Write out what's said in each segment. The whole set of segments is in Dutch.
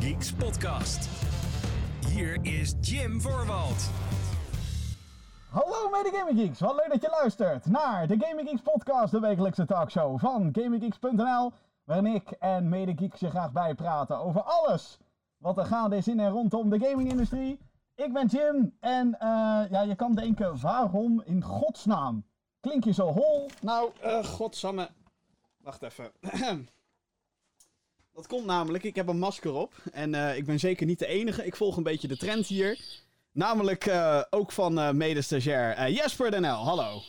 Geeks podcast. Hier is Jim Voorwald. Hallo mede Gaming Geeks, wat leuk dat je luistert naar de Gaming Geeks podcast, de wekelijkse talkshow van GamingGeeks.nl, waarin ik en mede Geeks je graag bijpraten over alles wat er gaande is in en rondom de gamingindustrie. Ik ben Jim en eh, ja, je kan denken, waarom in godsnaam klink je zo hol? Nou, eh godsamme, wacht even. Dat komt namelijk, ik heb een masker op en eh, ik ben zeker niet de enige. Ik volg een beetje de trend hier. Namelijk eh, ook van eh medestagiair Jesper Den L. Hallo.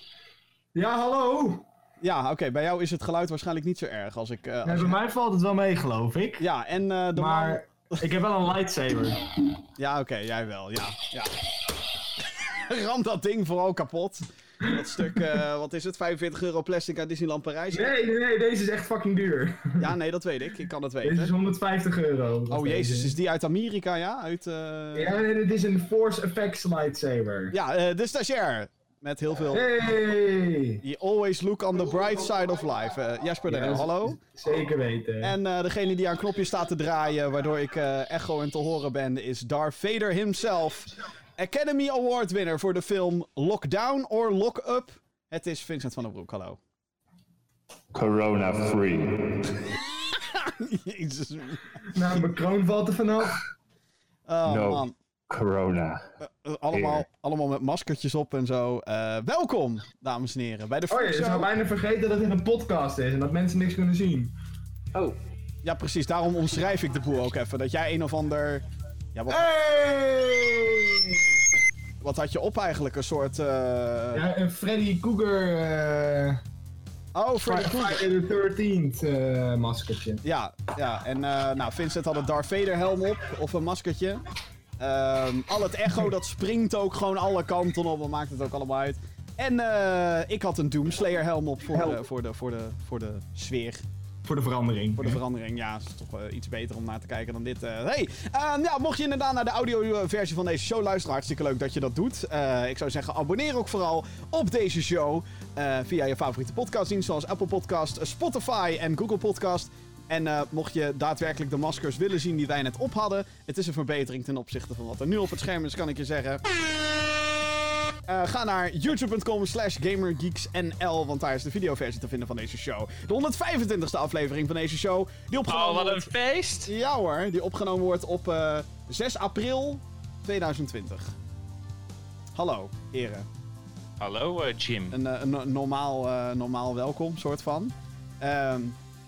Ja, hallo. Ja, oké, bij jou is het geluid waarschijnlijk niet zo erg als ik... als Ja, bij mij valt het wel mee, geloof ik. Ja, en de man... Maar ik heb wel een lightsaber. Ja, oké, jij wel, ja. ja. Ram dat ding vooral kapot. Dat stuk, eh, wat is het, 45 euro plastic uit Disneyland Parijs? Nee, nee, nee, deze is echt fucking duur. Ja, nee, dat weet ik. Ik kan het Deze is weten. 150 euro. Oh jezus, is die uit Amerika, ja? Uit, eh, Ja, nee, dit is een Force Effects lightsaber. Ja, eh, de stagiair. Met heel veel... Hey! You always look on the bright side of life. L, Ja, hallo. Zeker weten. En degene die aan knopje staat te draaien, waardoor ik echo en te horen ben, is Darth Vader himself. Academy Award winner voor de film Lockdown or Lock Up. Het is Vincent van der Broek, hallo. Corona free. Jezus. Nou, mijn kroon valt er vanaf. Oh No. man. Corona. Eh, allemaal, Heer. allemaal met maskertjes op en zo. Eh, welkom, dames en heren, bij de Oh, je zou bijna vergeten dat dit een podcast is en dat mensen niks kunnen zien. Oh. Ja, precies, daarom omschrijf ik de boel ook even. Dat jij een of ander... Ja, wat, Hey! wat had je op eigenlijk? Een soort... eh, Ja, een Freddy Cougar. eh Oh, Freddy. Friday the 13th eh maskertje. Ja, ja. En eh, nou, Vincent had een Darth Vader helm op. Of een maskertje. Ehm, al het echo, dat springt ook gewoon alle kanten op. Wat maakt het ook allemaal uit. En ik had een Doomslayer helm op voor, de, voor, de, voor, de, voor de sfeer. Voor de verandering. Voor de verandering. Ja, is toch eh, iets beter om naar te kijken dan dit. eh. hey, ja, mocht je inderdaad naar de audio-versie van deze show luisteren, hartstikke leuk dat je dat doet. Eh, ik zou zeggen, abonneer ook vooral op deze show eh, via je favoriete podcastdienst, zoals Apple Podcast, eh, Spotify en Google Podcast. En eh, mocht je daadwerkelijk de maskers willen zien die wij net op hadden, het is een verbetering ten opzichte van wat er nu op het scherm is, kan ik je zeggen. Eh, ga naar youtube.com slash gamergeeksnl, want daar is de videoversie te vinden van deze show. De 125ste aflevering van deze show, die opgenomen Oh, wat een wordt... feest! Ja hoor, die opgenomen wordt op eh, 6 april 2020. Hallo, heren. Hallo eh, Jim. Een, eh, een no- normaal, eh, normaal welkom, soort van. Ehm,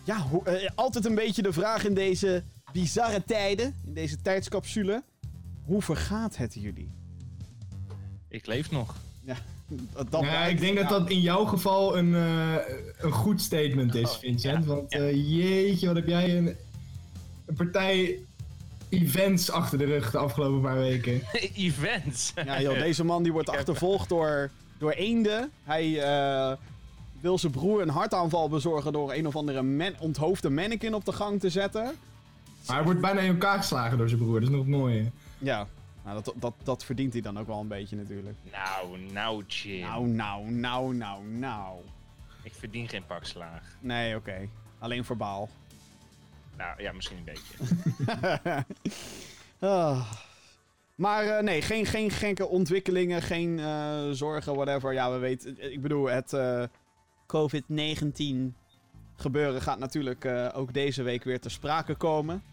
ja, hoe- eh, altijd een beetje de vraag in deze bizarre tijden, in deze tijdscapsule. Hoe vergaat het jullie? Ik leef nog. Ja, dat, dat Ja, ik denk dat Ja. dat in jouw geval een, eh, een goed statement is, Oh, Vincent. ja, Want ja. eh, jeetje, wat heb jij een, een partij events achter de rug de afgelopen paar weken. Events. Ja, joh, deze man die wordt achtervolgd door, door eenden. Hij eh, wil zijn broer een hartaanval bezorgen door een of andere man, onthoofde mannequin op de gang te zetten. Maar hij wordt bijna in elkaar geslagen door zijn broer, dat is nog het mooie. Ja, nou, dat, dat, dat verdient hij dan ook wel een beetje natuurlijk. Nou, nou Jim. Nou, nou, nou, nou, nou. Ik verdien geen pak slaag. Nee, oké. Alleen verbaal. Nou ja, misschien een beetje. Ah. Maar eh, nee, geen, geen gekke ontwikkelingen, geen eh, zorgen, whatever. Ja, we weten, ik bedoel, het eh, COVID-19 gebeuren gaat natuurlijk ook deze week weer ter sprake komen.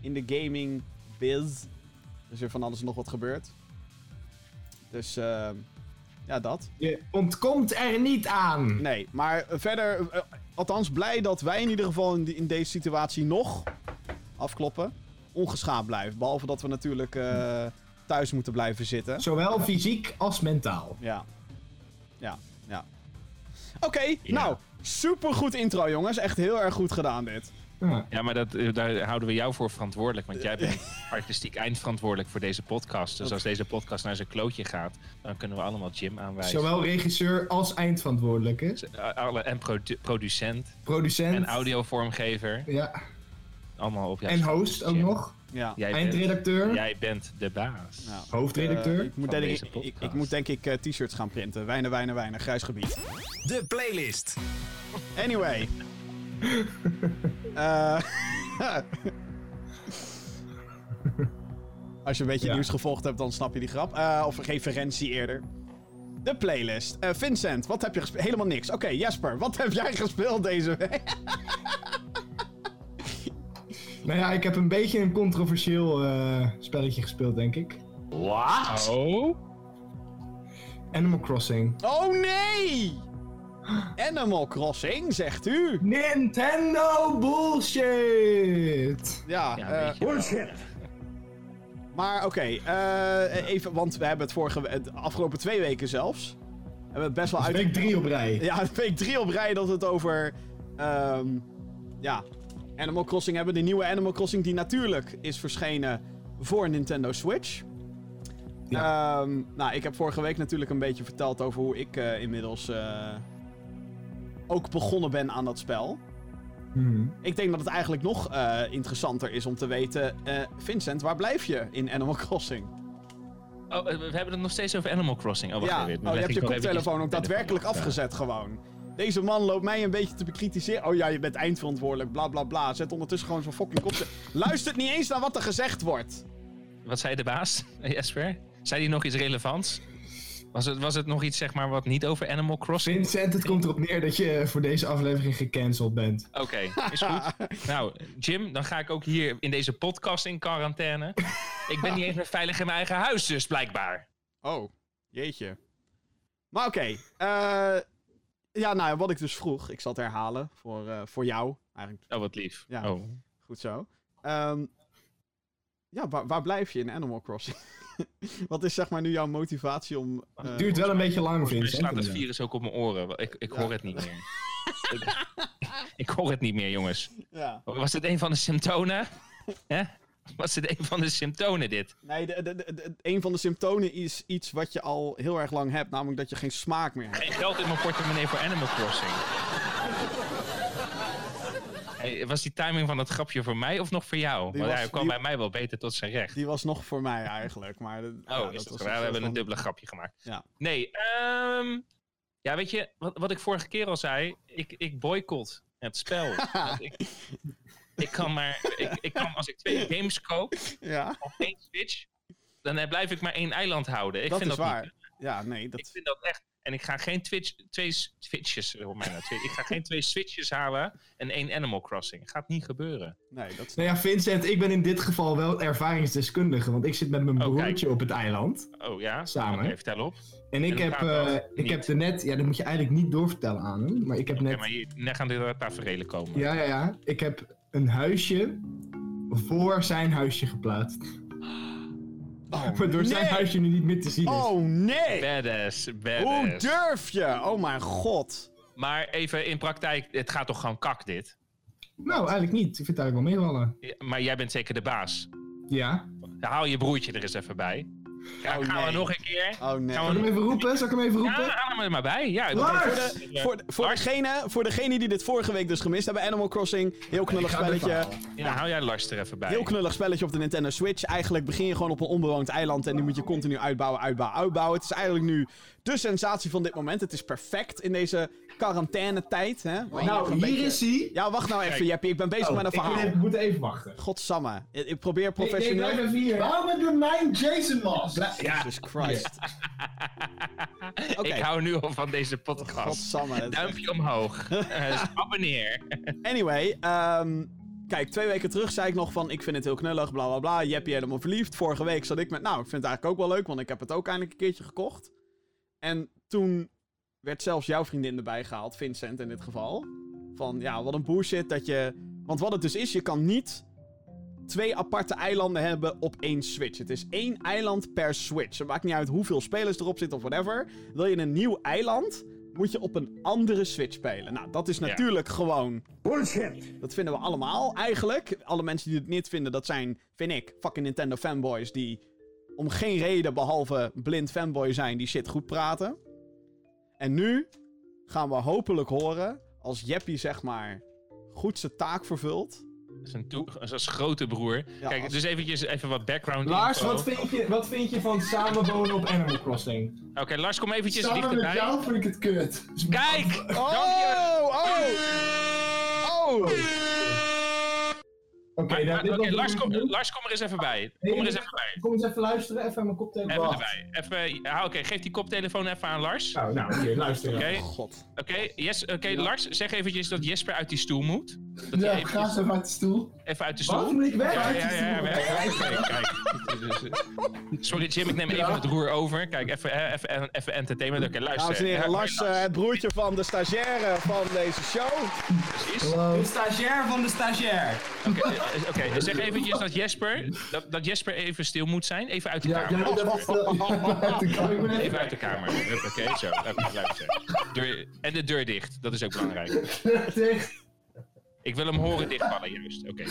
In de gaming biz. Er is weer van alles en nog wat gebeurd. Dus eh, ja, dat. Je ontkomt er niet aan. Nee, maar verder, eh, althans blij dat wij in ieder geval in, die- in deze situatie nog afkloppen. Ongeschaad blijven. Behalve dat we natuurlijk eh, thuis moeten blijven zitten. Zowel fysiek als mentaal. Ja. Ja, ja. Oké, nou, supergoed intro jongens. Echt heel erg goed gedaan dit. Ja. Ja, maar dat, eh, daar houden we jou voor verantwoordelijk. Want jij bent artistiek eindverantwoordelijk voor deze podcast. Dus als deze podcast naar zijn klootje gaat, dan kunnen we allemaal Jim aanwijzen. Zowel regisseur als eindverantwoordelijke. Alle, en produ- producent Producent. en audiovormgever. Ja. Allemaal op jouw En host ook nog. Ja. Jij bent, Eindredacteur. jij bent de baas. Hoofdredacteur. Eh, ik, moet van denk, deze ik, ik, moet denk ik eh, t-shirts gaan printen. Weinig, weinig, weinig. Grijs gebied. De playlist. Anyway. Eh Als je een beetje Ja. nieuws gevolgd hebt, dan snap je die grap. Eh, of referentie eerder. De playlist. Eh, Vincent, wat heb je gespeeld? Helemaal niks. Oké, Jesper, wat heb jij gespeeld deze week? Nou ja, ik heb een beetje een controversieel eh, spelletje gespeeld, denk ik. What? Oh? Animal Crossing. Oh nee! Animal Crossing, zegt u? Nintendo bullshit! Ja, Ja, eh. Bullshit. maar oké. eh, even, want we hebben het vorige, de afgelopen twee weken zelfs. Hebben we het best wel uit. week drie op rij. Ja, week drie op rij dat we het over. ehm, ja, Animal Crossing hebben. De nieuwe Animal Crossing, die natuurlijk is verschenen voor Nintendo Switch. Ehm, nou, ik heb vorige week natuurlijk een beetje verteld over hoe ik eh, inmiddels eh, ook begonnen ben aan dat spel. Mhm. Ik denk dat het eigenlijk nog eh, interessanter is om te weten, eh, Vincent, waar blijf je in Animal Crossing? Oh, eh, we hebben het nog steeds over Animal Crossing. Oh, wacht ja, even. oh, je hebt je koptelefoon ook daadwerkelijk afgezet gewoon. Deze man loopt mij een beetje te bekritiseren. Oh ja, je bent eindverantwoordelijk, bla bla bla. Zet ondertussen gewoon zo'n fucking kop. Luistert niet eens naar wat er gezegd wordt. Wat zei de baas, Jesper? Zei hij nog iets relevants? Was het, was het nog iets zeg maar, wat niet over Animal Crossing? Vincent, het komt erop neer dat je voor deze aflevering gecanceld bent. Oké, is goed. nou, Jim, dan ga ik ook hier in deze podcast in quarantaine. ik ben niet eens meer veilig in mijn eigen huis, dus blijkbaar. Oh, jeetje. Maar oké. eh, ja, nou, ja, wat ik dus vroeg. Ik zal het herhalen voor, eh, voor jou. Eigenlijk Oh, wat lief. Ja. Oh. goed zo. Ehm, ja, waar, waar blijf je in Animal Crossing? wat is zeg maar nu jouw motivatie om... eh, Het duurt wel een beetje lang, mij Vincent. slaat het virus ook op mijn oren. Ik, ik Ja. hoor het niet meer. ik, ik hoor het niet meer, jongens. Ja. Was het een van de symptomen? Hè? Was het een van de symptomen, dit? Nee, de, de, de- de- een van de symptomen is iets wat je al heel erg lang hebt. Namelijk dat je geen smaak meer hebt. Geen geld in mijn portemonnee voor Animal Crossing. Was die timing van dat grapje voor mij of nog voor jou? Die Want was- hij kwam die- bij mij wel beter tot zijn recht. Die was nog voor mij eigenlijk. Maar de- ja, Oh, is dat? We hebben een dubbele grapje gemaakt. Ja. Nee, ehm ja, weet je, wat, wat ik vorige keer al zei, ik, ik boycott het spel. Ik, ik kan maar, ik, ik kan als ik twee games koop Ja, op één Switch, dan blijf ik maar één eiland houden. Ik dat vind is dat waar. niet. Ja, nee, Ik dat... vind dat echt. En ik ga geen Twitch, twee s- Twitches, hoor mij nou, twee- ik ga geen twee Switches halen en één Animal Crossing. Gaat niet gebeuren. Nee, dat is... Nou ja, Vincent, ik ben in dit geval wel ervaringsdeskundige, want ik zit met mijn Oh, kijk. broertje op het eiland. Oh ja? Samen. Vertel op. En ik En heb, eh, ik heb er net, ja, dat moet je eigenlijk niet doorvertellen aan hem, maar ik heb Oké, net, maar hier, net gaan er tafereelen komen. ja, ja, ja, ik heb een huisje voor zijn huisje geplaatst. Oh, Waardoor zijn nee! huisje nu niet meer te zien is. Oh, nee! Badass, Hoe badass. durf je? Oh mijn god. Maar even in praktijk, het gaat toch gewoon kak dit? Nou, eigenlijk niet. Ik vind het eigenlijk wel meevallen. Ja, Maar jij bent zeker de baas. Ja. Dan haal je broertje er eens even bij. Ja, Oh, gaan we nee. nog een keer? Oh nee. Gaan Zal ik hem even roepen? Zal ik hem even roepen? Ja, haal hem er maar bij. Ja, ik- Lars! voor de- Voor, voor, Lars? degene, voor degene die dit vorige week dus gemist hebben, Animal Crossing, heel knullig Ik spelletje. Ja, hou jij Lars er even bij. Heel knullig spelletje op de Nintendo Switch. Eigenlijk begin je gewoon op een onbewoond eiland en die moet je continu uitbouwen, uitbouwen, uitbouwen. Het is eigenlijk nu de sensatie van dit moment. Het is perfect in deze quarantainetijd. Hè? Nou, hier beetje- is hij. Ja, wacht nou even. Jeppie. Ik ben bezig Oh, met een ik verhaal. moet even- moet even wachten. Godsamme. Ik, ik probeer Nee, nee, professioneel... blijf even hier. Waarom heb je mijn Jason mask? Jesus Christ. Ik hou nu al van deze podcast. Duimpje omhoog. Eh, abonneer. Anyway, ehm, kijk, twee weken terug zei ik nog van, ik vind het heel knullig, bla bla bla. Jeppie helemaal verliefd. Vorige week zat ik met, nou, ik vind het eigenlijk ook wel leuk, want ik heb het ook eindelijk een keertje gekocht. En toen werd zelfs jouw vriendin erbij gehaald, Vincent in dit geval. Van, ja, wat een bullshit dat je... Want wat het dus is, je kan niet twee aparte eilanden hebben op één Switch. Het is één eiland per Switch. Het maakt niet uit hoeveel spelers erop zitten of whatever. Wil je een nieuw eiland, moet je op een andere Switch spelen. Nou, dat is Ja. natuurlijk gewoon Bullshit. dat vinden we allemaal eigenlijk. Alle mensen die het niet vinden, dat zijn, vind ik, fucking Nintendo fanboys die om geen reden behalve blind fanboy zijn, die shit goed praten. En nu gaan we hopelijk horen, als Jeppie zeg maar goed zijn taak vervult. Is een grote broer. Ja, Kijk, als- dus eventjes even wat background Lars, info. wat vind, je, wat vind je van samenwonen op Animal Crossing? Oké, Lars, kom eventjes Samen met dichterbij. jou vind ik het kut. Kijk! Oh! Dank je. Oh! Oh! Oké, nou, Lars, kom. Lars, kom er eens even bij. Hey, Kom er eens even bij. Kom eens even luisteren, even aan mijn koptelefoon. Even erbij. Even, Oké, geef die koptelefoon even aan Lars. Nou, nou, hier, luister. Oké, ja. God. oké, yes, oké, Lars, zeg eventjes dat Jesper uit die stoel moet. Dat Ja, ga even uit de stoel. Even uit de stoel. Moet ik weg? Ja, ja, ja, kijk. Dus, eh, Sorry Jim, ik neem even het roer over. Kijk, even, eh, even, even entertainment. Oké, luister. Dames en heren, Eh, Lars, eh, het broertje van de stagiaire van deze show. precies. Hallo. De stagiair van de stagiair. Oké, eh, zeg eventjes dat Jesper, dat, dat Jesper even stil moet zijn. Even uit de Ja, kamer. even. Uit de kamer. Even uit de kamer. Oké, zo. Luister. Deur, en de deur dicht, dat is ook belangrijk. Dicht. Ik wil hem horen dichtvallen, juist. Oké.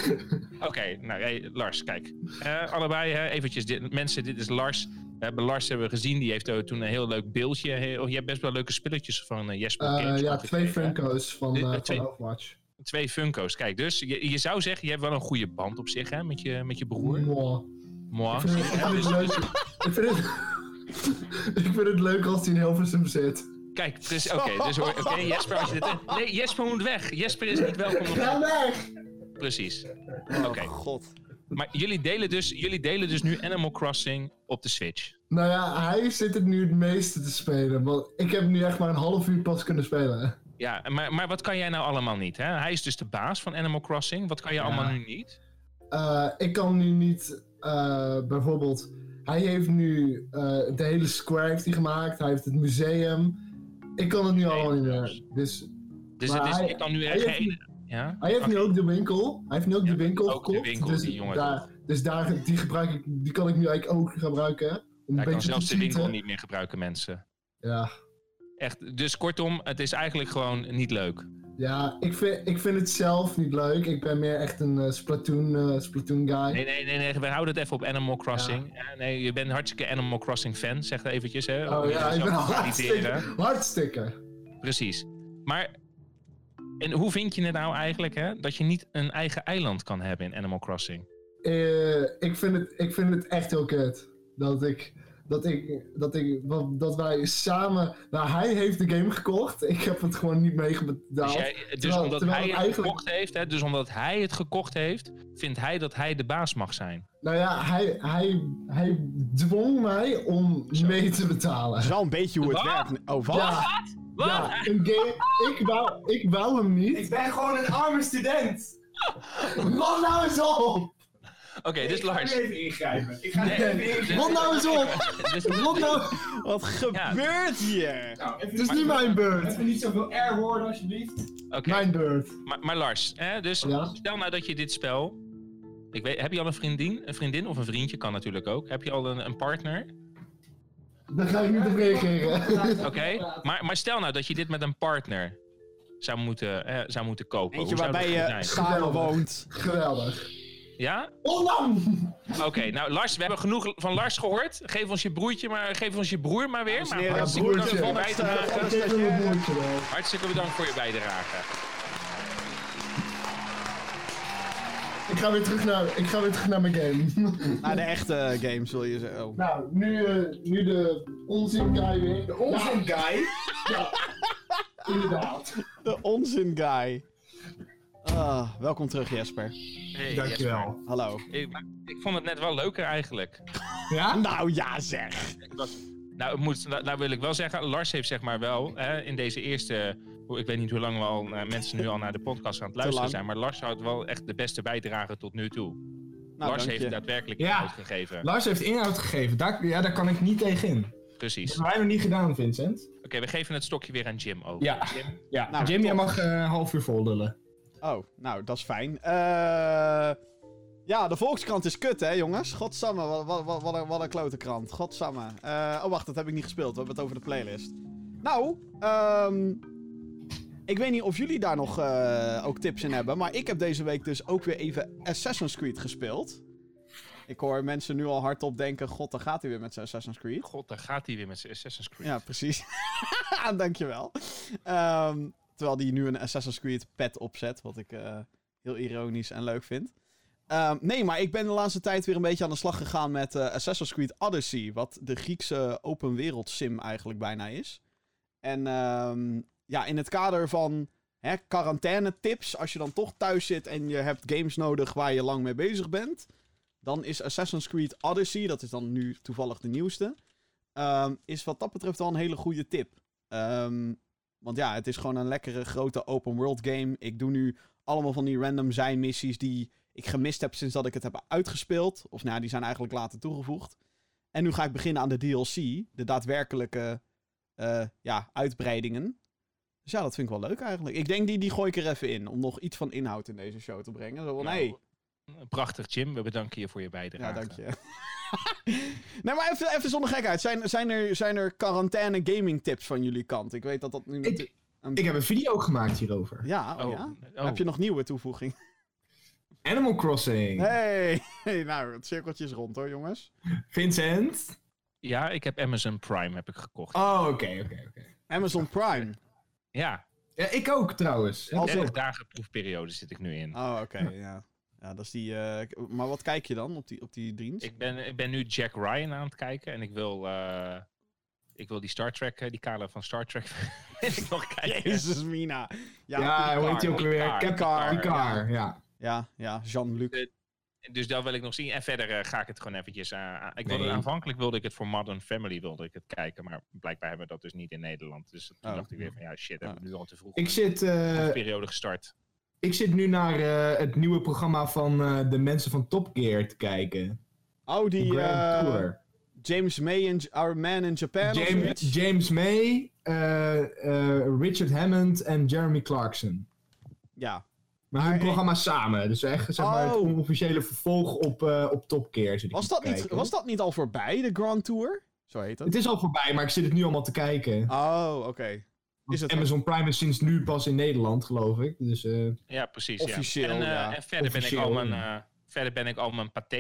Oké, nou, hey, Lars, kijk. Eh, allebei hè, eventjes, dit, mensen, dit is Lars. We hebben Lars hebben we gezien, die heeft ook toen een heel leuk beeldje. Heel, je hebt best wel leuke spulletjes van eh, Jesper Eh, Games ja, twee? Funko's van, eh, twee- van Overwatch. Twee Funko's. Kijk, dus je, je zou zeggen, je hebt wel een goede band op zich, hè, met je, met je broer. Mwah. Moi. Ik vind het, leuk. Ik vind het, ik vind het leuk als hij in Hilversum zit. Kijk, dus, oké, dus hoor, oké, Jesper, als je dit... Nee, Jesper moet weg. Jesper is niet welkom. op- Ga weg! Precies. Oh, Oké. God. Maar jullie delen, dus, jullie delen dus nu Animal Crossing op de Switch. Nou ja, hij zit het nu het meeste te spelen. Want ik heb nu echt maar een half uur pas kunnen spelen. Ja, maar, maar wat kan jij nou allemaal niet? Hè? Hij is dus de baas van Animal Crossing. Wat kan je allemaal nu niet? Eh, ik kan nu niet, eh, bijvoorbeeld, hij heeft nu eh, de hele square heeft hij gemaakt, hij heeft het museum. Ik kan het nu allemaal niet meer. Dus Dus het is, hij- ik kan nu echt heeft geen... Ja? hij heeft nu ook de winkel, hij heeft nu ook de winkel ook de gekocht. winkel, dus, die jongen daar, dus daar, die gebruik ik, die kan ik nu eigenlijk ook gebruiken. Om een Hij kan zelfs de winkel niet meer gebruiken, mensen. Ja, Echt, dus kortom, het is eigenlijk gewoon niet leuk. Ja ik, vind, ik vind het zelf niet leuk. Ik ben meer echt een eh, Splatoon, eh, Splatoon guy. Nee, nee, nee, nee, we houden het even op Animal Crossing. Ja, nee, je bent een hartstikke Animal Crossing fan, zeg het eventjes. Hè, oh ja, ik ben hartstikke, hartstikke. Precies. Maar en hoe vind je het nou eigenlijk, hè, dat je niet een eigen eiland kan hebben in Animal Crossing? Eh, ik, vind het, ik vind het echt heel kut. Dat ik. Dat ik. Dat ik. Dat, dat wij samen. Nou, hij heeft de game gekocht. Ik heb het gewoon niet meegebetaald. Dus, jij, dus Terwijl- omdat terwijl hij het eigenlijk- gekocht heeft, hè, dus omdat hij het gekocht heeft, vindt hij dat hij de baas mag zijn. Nou ja, hij, hij, hij dwong mij om Zo. mee te betalen. Dat is wel een beetje hoe het Wat? werkt. Oh, wat? Ja, Wat? ja, een game. Ik wou, ik wou hem Ik niet. ben gewoon een arme student. Rot nou eens op! Oké, dus ik ga Lars. nu even ingrijpen. Ik ga nu Nee, even nou eens op! Dus, nou... Wat gebeurt hier? Nou, even, Het is niet mijn beurt. Even niet zoveel R woorden alsjeblieft. oké. Mijn beurt. Maar, maar Lars, hè, dus Ja? stel nou dat je dit spel. Ik weet, heb je al een vriendin, een vriendin of een vriendje? Kan natuurlijk ook. Heb je al een, een partner? Daar ga ik niet op reageren. Oké. Maar, maar stel nou dat je dit met een partner zou moeten, eh, zou moeten kopen. Eentje waarbij je samen woont. Geweldig. Ja? Oké, nou Lars, we hebben genoeg van Lars gehoord. Geef ons je broertje maar, geef ons je broer maar weer. Maar hartstikke bedankt voor je bijdrage. Hartstikke bedankt voor je bijdrage. Ik ga weer terug naar, ik ga weer terug naar mijn game. Naar de echte games, wil je zeggen. Oh. nou, nu, eh, nu de onzin guy weer. De Onzin guy. Ja, inderdaad. De onzin guy. Ah, welkom terug, Jesper. Hey, Dankjewel. Hallo. Ik, maar ik vond het net wel leuker eigenlijk. Ja? Nou ja, zeg. Nou, het moet, nou, nou wil ik wel zeggen, Lars heeft zeg maar wel hè, in deze eerste... hoe- Ik weet niet hoe lang we al, eh, mensen nu al naar de podcast aan het luisteren zijn. Maar Lars houdt wel echt de beste bijdrage tot nu toe. Nou, Lars heeft je. daadwerkelijk Ja. inhoud gegeven. Lars heeft inhoud gegeven. Daar, ja, daar kan ik niet tegenin. Dat Precies. hebben wij nog niet gedaan, Vincent. Oké, we geven het stokje weer aan Jim over. Ja. Jim? Ja, Nou, Jim, jij mag eh, een half uur vol lullen. Oh, nou, dat is fijn. Eh ja, de Volkskrant is kut, hè, jongens? Godsamme, wat, wat, wat, wat, een, wat een klote krant. Godsamme. Eh, oh, wacht, dat heb ik niet gespeeld. We hebben het over de playlist. Nou, ehm ik weet niet of jullie daar nog eh, ook tips in hebben. Maar ik heb deze week dus ook weer even Assassin's Creed gespeeld. Ik hoor mensen nu al hardop denken: God, daar gaat hij weer met zijn Assassin's Creed. God, daar gaat hij weer met zijn Assassin's Creed. Ja, precies. Dankjewel. Ehm terwijl die nu een Assassin's Creed pet opzet, wat ik eh, heel ironisch en leuk vind. Ehm, nee, maar ik ben de laatste tijd weer een beetje aan de slag gegaan met eh, Assassin's Creed Odyssey, wat de Griekse open wereld sim eigenlijk bijna is. En ehm, ja, in het kader van hè, quarantaine tips. Als je dan toch thuis zit en je hebt games nodig waar je lang mee bezig bent. Dan is Assassin's Creed Odyssey, dat is dan nu toevallig de nieuwste. ehm, is wat dat betreft wel een hele goede tip. Ehm, want ja, het is gewoon een lekkere grote open world game. Ik doe nu allemaal van die random zijn missies die ik gemist heb sinds dat ik het heb uitgespeeld. Of nou, die zijn eigenlijk later toegevoegd. En nu ga ik beginnen aan de DLC, de daadwerkelijke eh, ja, uitbreidingen. Dus ja, dat vind ik wel leuk eigenlijk. Ik denk die, die gooi ik er even in, om nog iets van inhoud in deze show te brengen. Zo van, Nou, hey, Prachtig, Jim. We bedanken je voor je bijdrage. ja, dank je. nee, maar even, even zonder gekheid. Zijn, zijn, er, zijn er quarantaine gaming tips van jullie kant? Ik weet dat dat nu... Ik- een- Ik heb een video gemaakt hierover. Ja, oh, Oh, ja? oh. Heb je nog nieuwe toevoeging? Animal Crossing. Hey, hey, nou, het cirkeltje is rond hoor, jongens. Vincent? Ja, ik heb Amazon Prime heb ik gekocht. Oh, oké, oké, oké. Amazon Prime. Ja, Ja, ik ook trouwens. Als 30 in- dagen proefperiode zit ik nu in. Oh, oké, ja. Ja, dat is die... eh, maar wat kijk je dan op die, op die dienst? Ik ben, ik ben nu Jack Ryan aan het kijken en ik wil, eh, ik wil die Star Trek, eh, die kale van Star Trek, ik nog kijken. Jezus, Mina. Ja, Ja, hoe heet die ook weer? Picard, ja. ja, ja Jean-Luc. Dus dat wil ik nog zien. En verder ga ik het gewoon eventjes aan. aan- ik wilde, Nee. Aanvankelijk wilde ik het voor Modern Family wilde ik het kijken, maar blijkbaar hebben we dat dus niet in Nederland. Dus toen Oh. dacht ik weer van ja shit, hebben we nu al te vroeg Ik zit, eh, een periode gestart. Ik zit nu naar eh, het nieuwe programma van eh, de mensen van Top Gear te kijken. Oh, die Grand Tour. James May in J- Our Man in Japan James? James May, Richard Hammond en Jeremy Clarkson. Ja. Maar hun programma samen. Dus echt zeg maar, het Oh. onofficiële vervolg op, op Top Gear. zit Was dat, niet, kijken. was dat niet al voorbij, de Grand Tour? Zo heet het. Het is al voorbij, maar ik zit het nu allemaal te kijken. Oh, oké. Is het Amazon Prime is sinds nu pas in Nederland, geloof ik. Dus eh, Ja, precies. Officieel, ja. En, eh, ja. en verder, ben ik al mijn, eh, verder ben ik al mijn paté,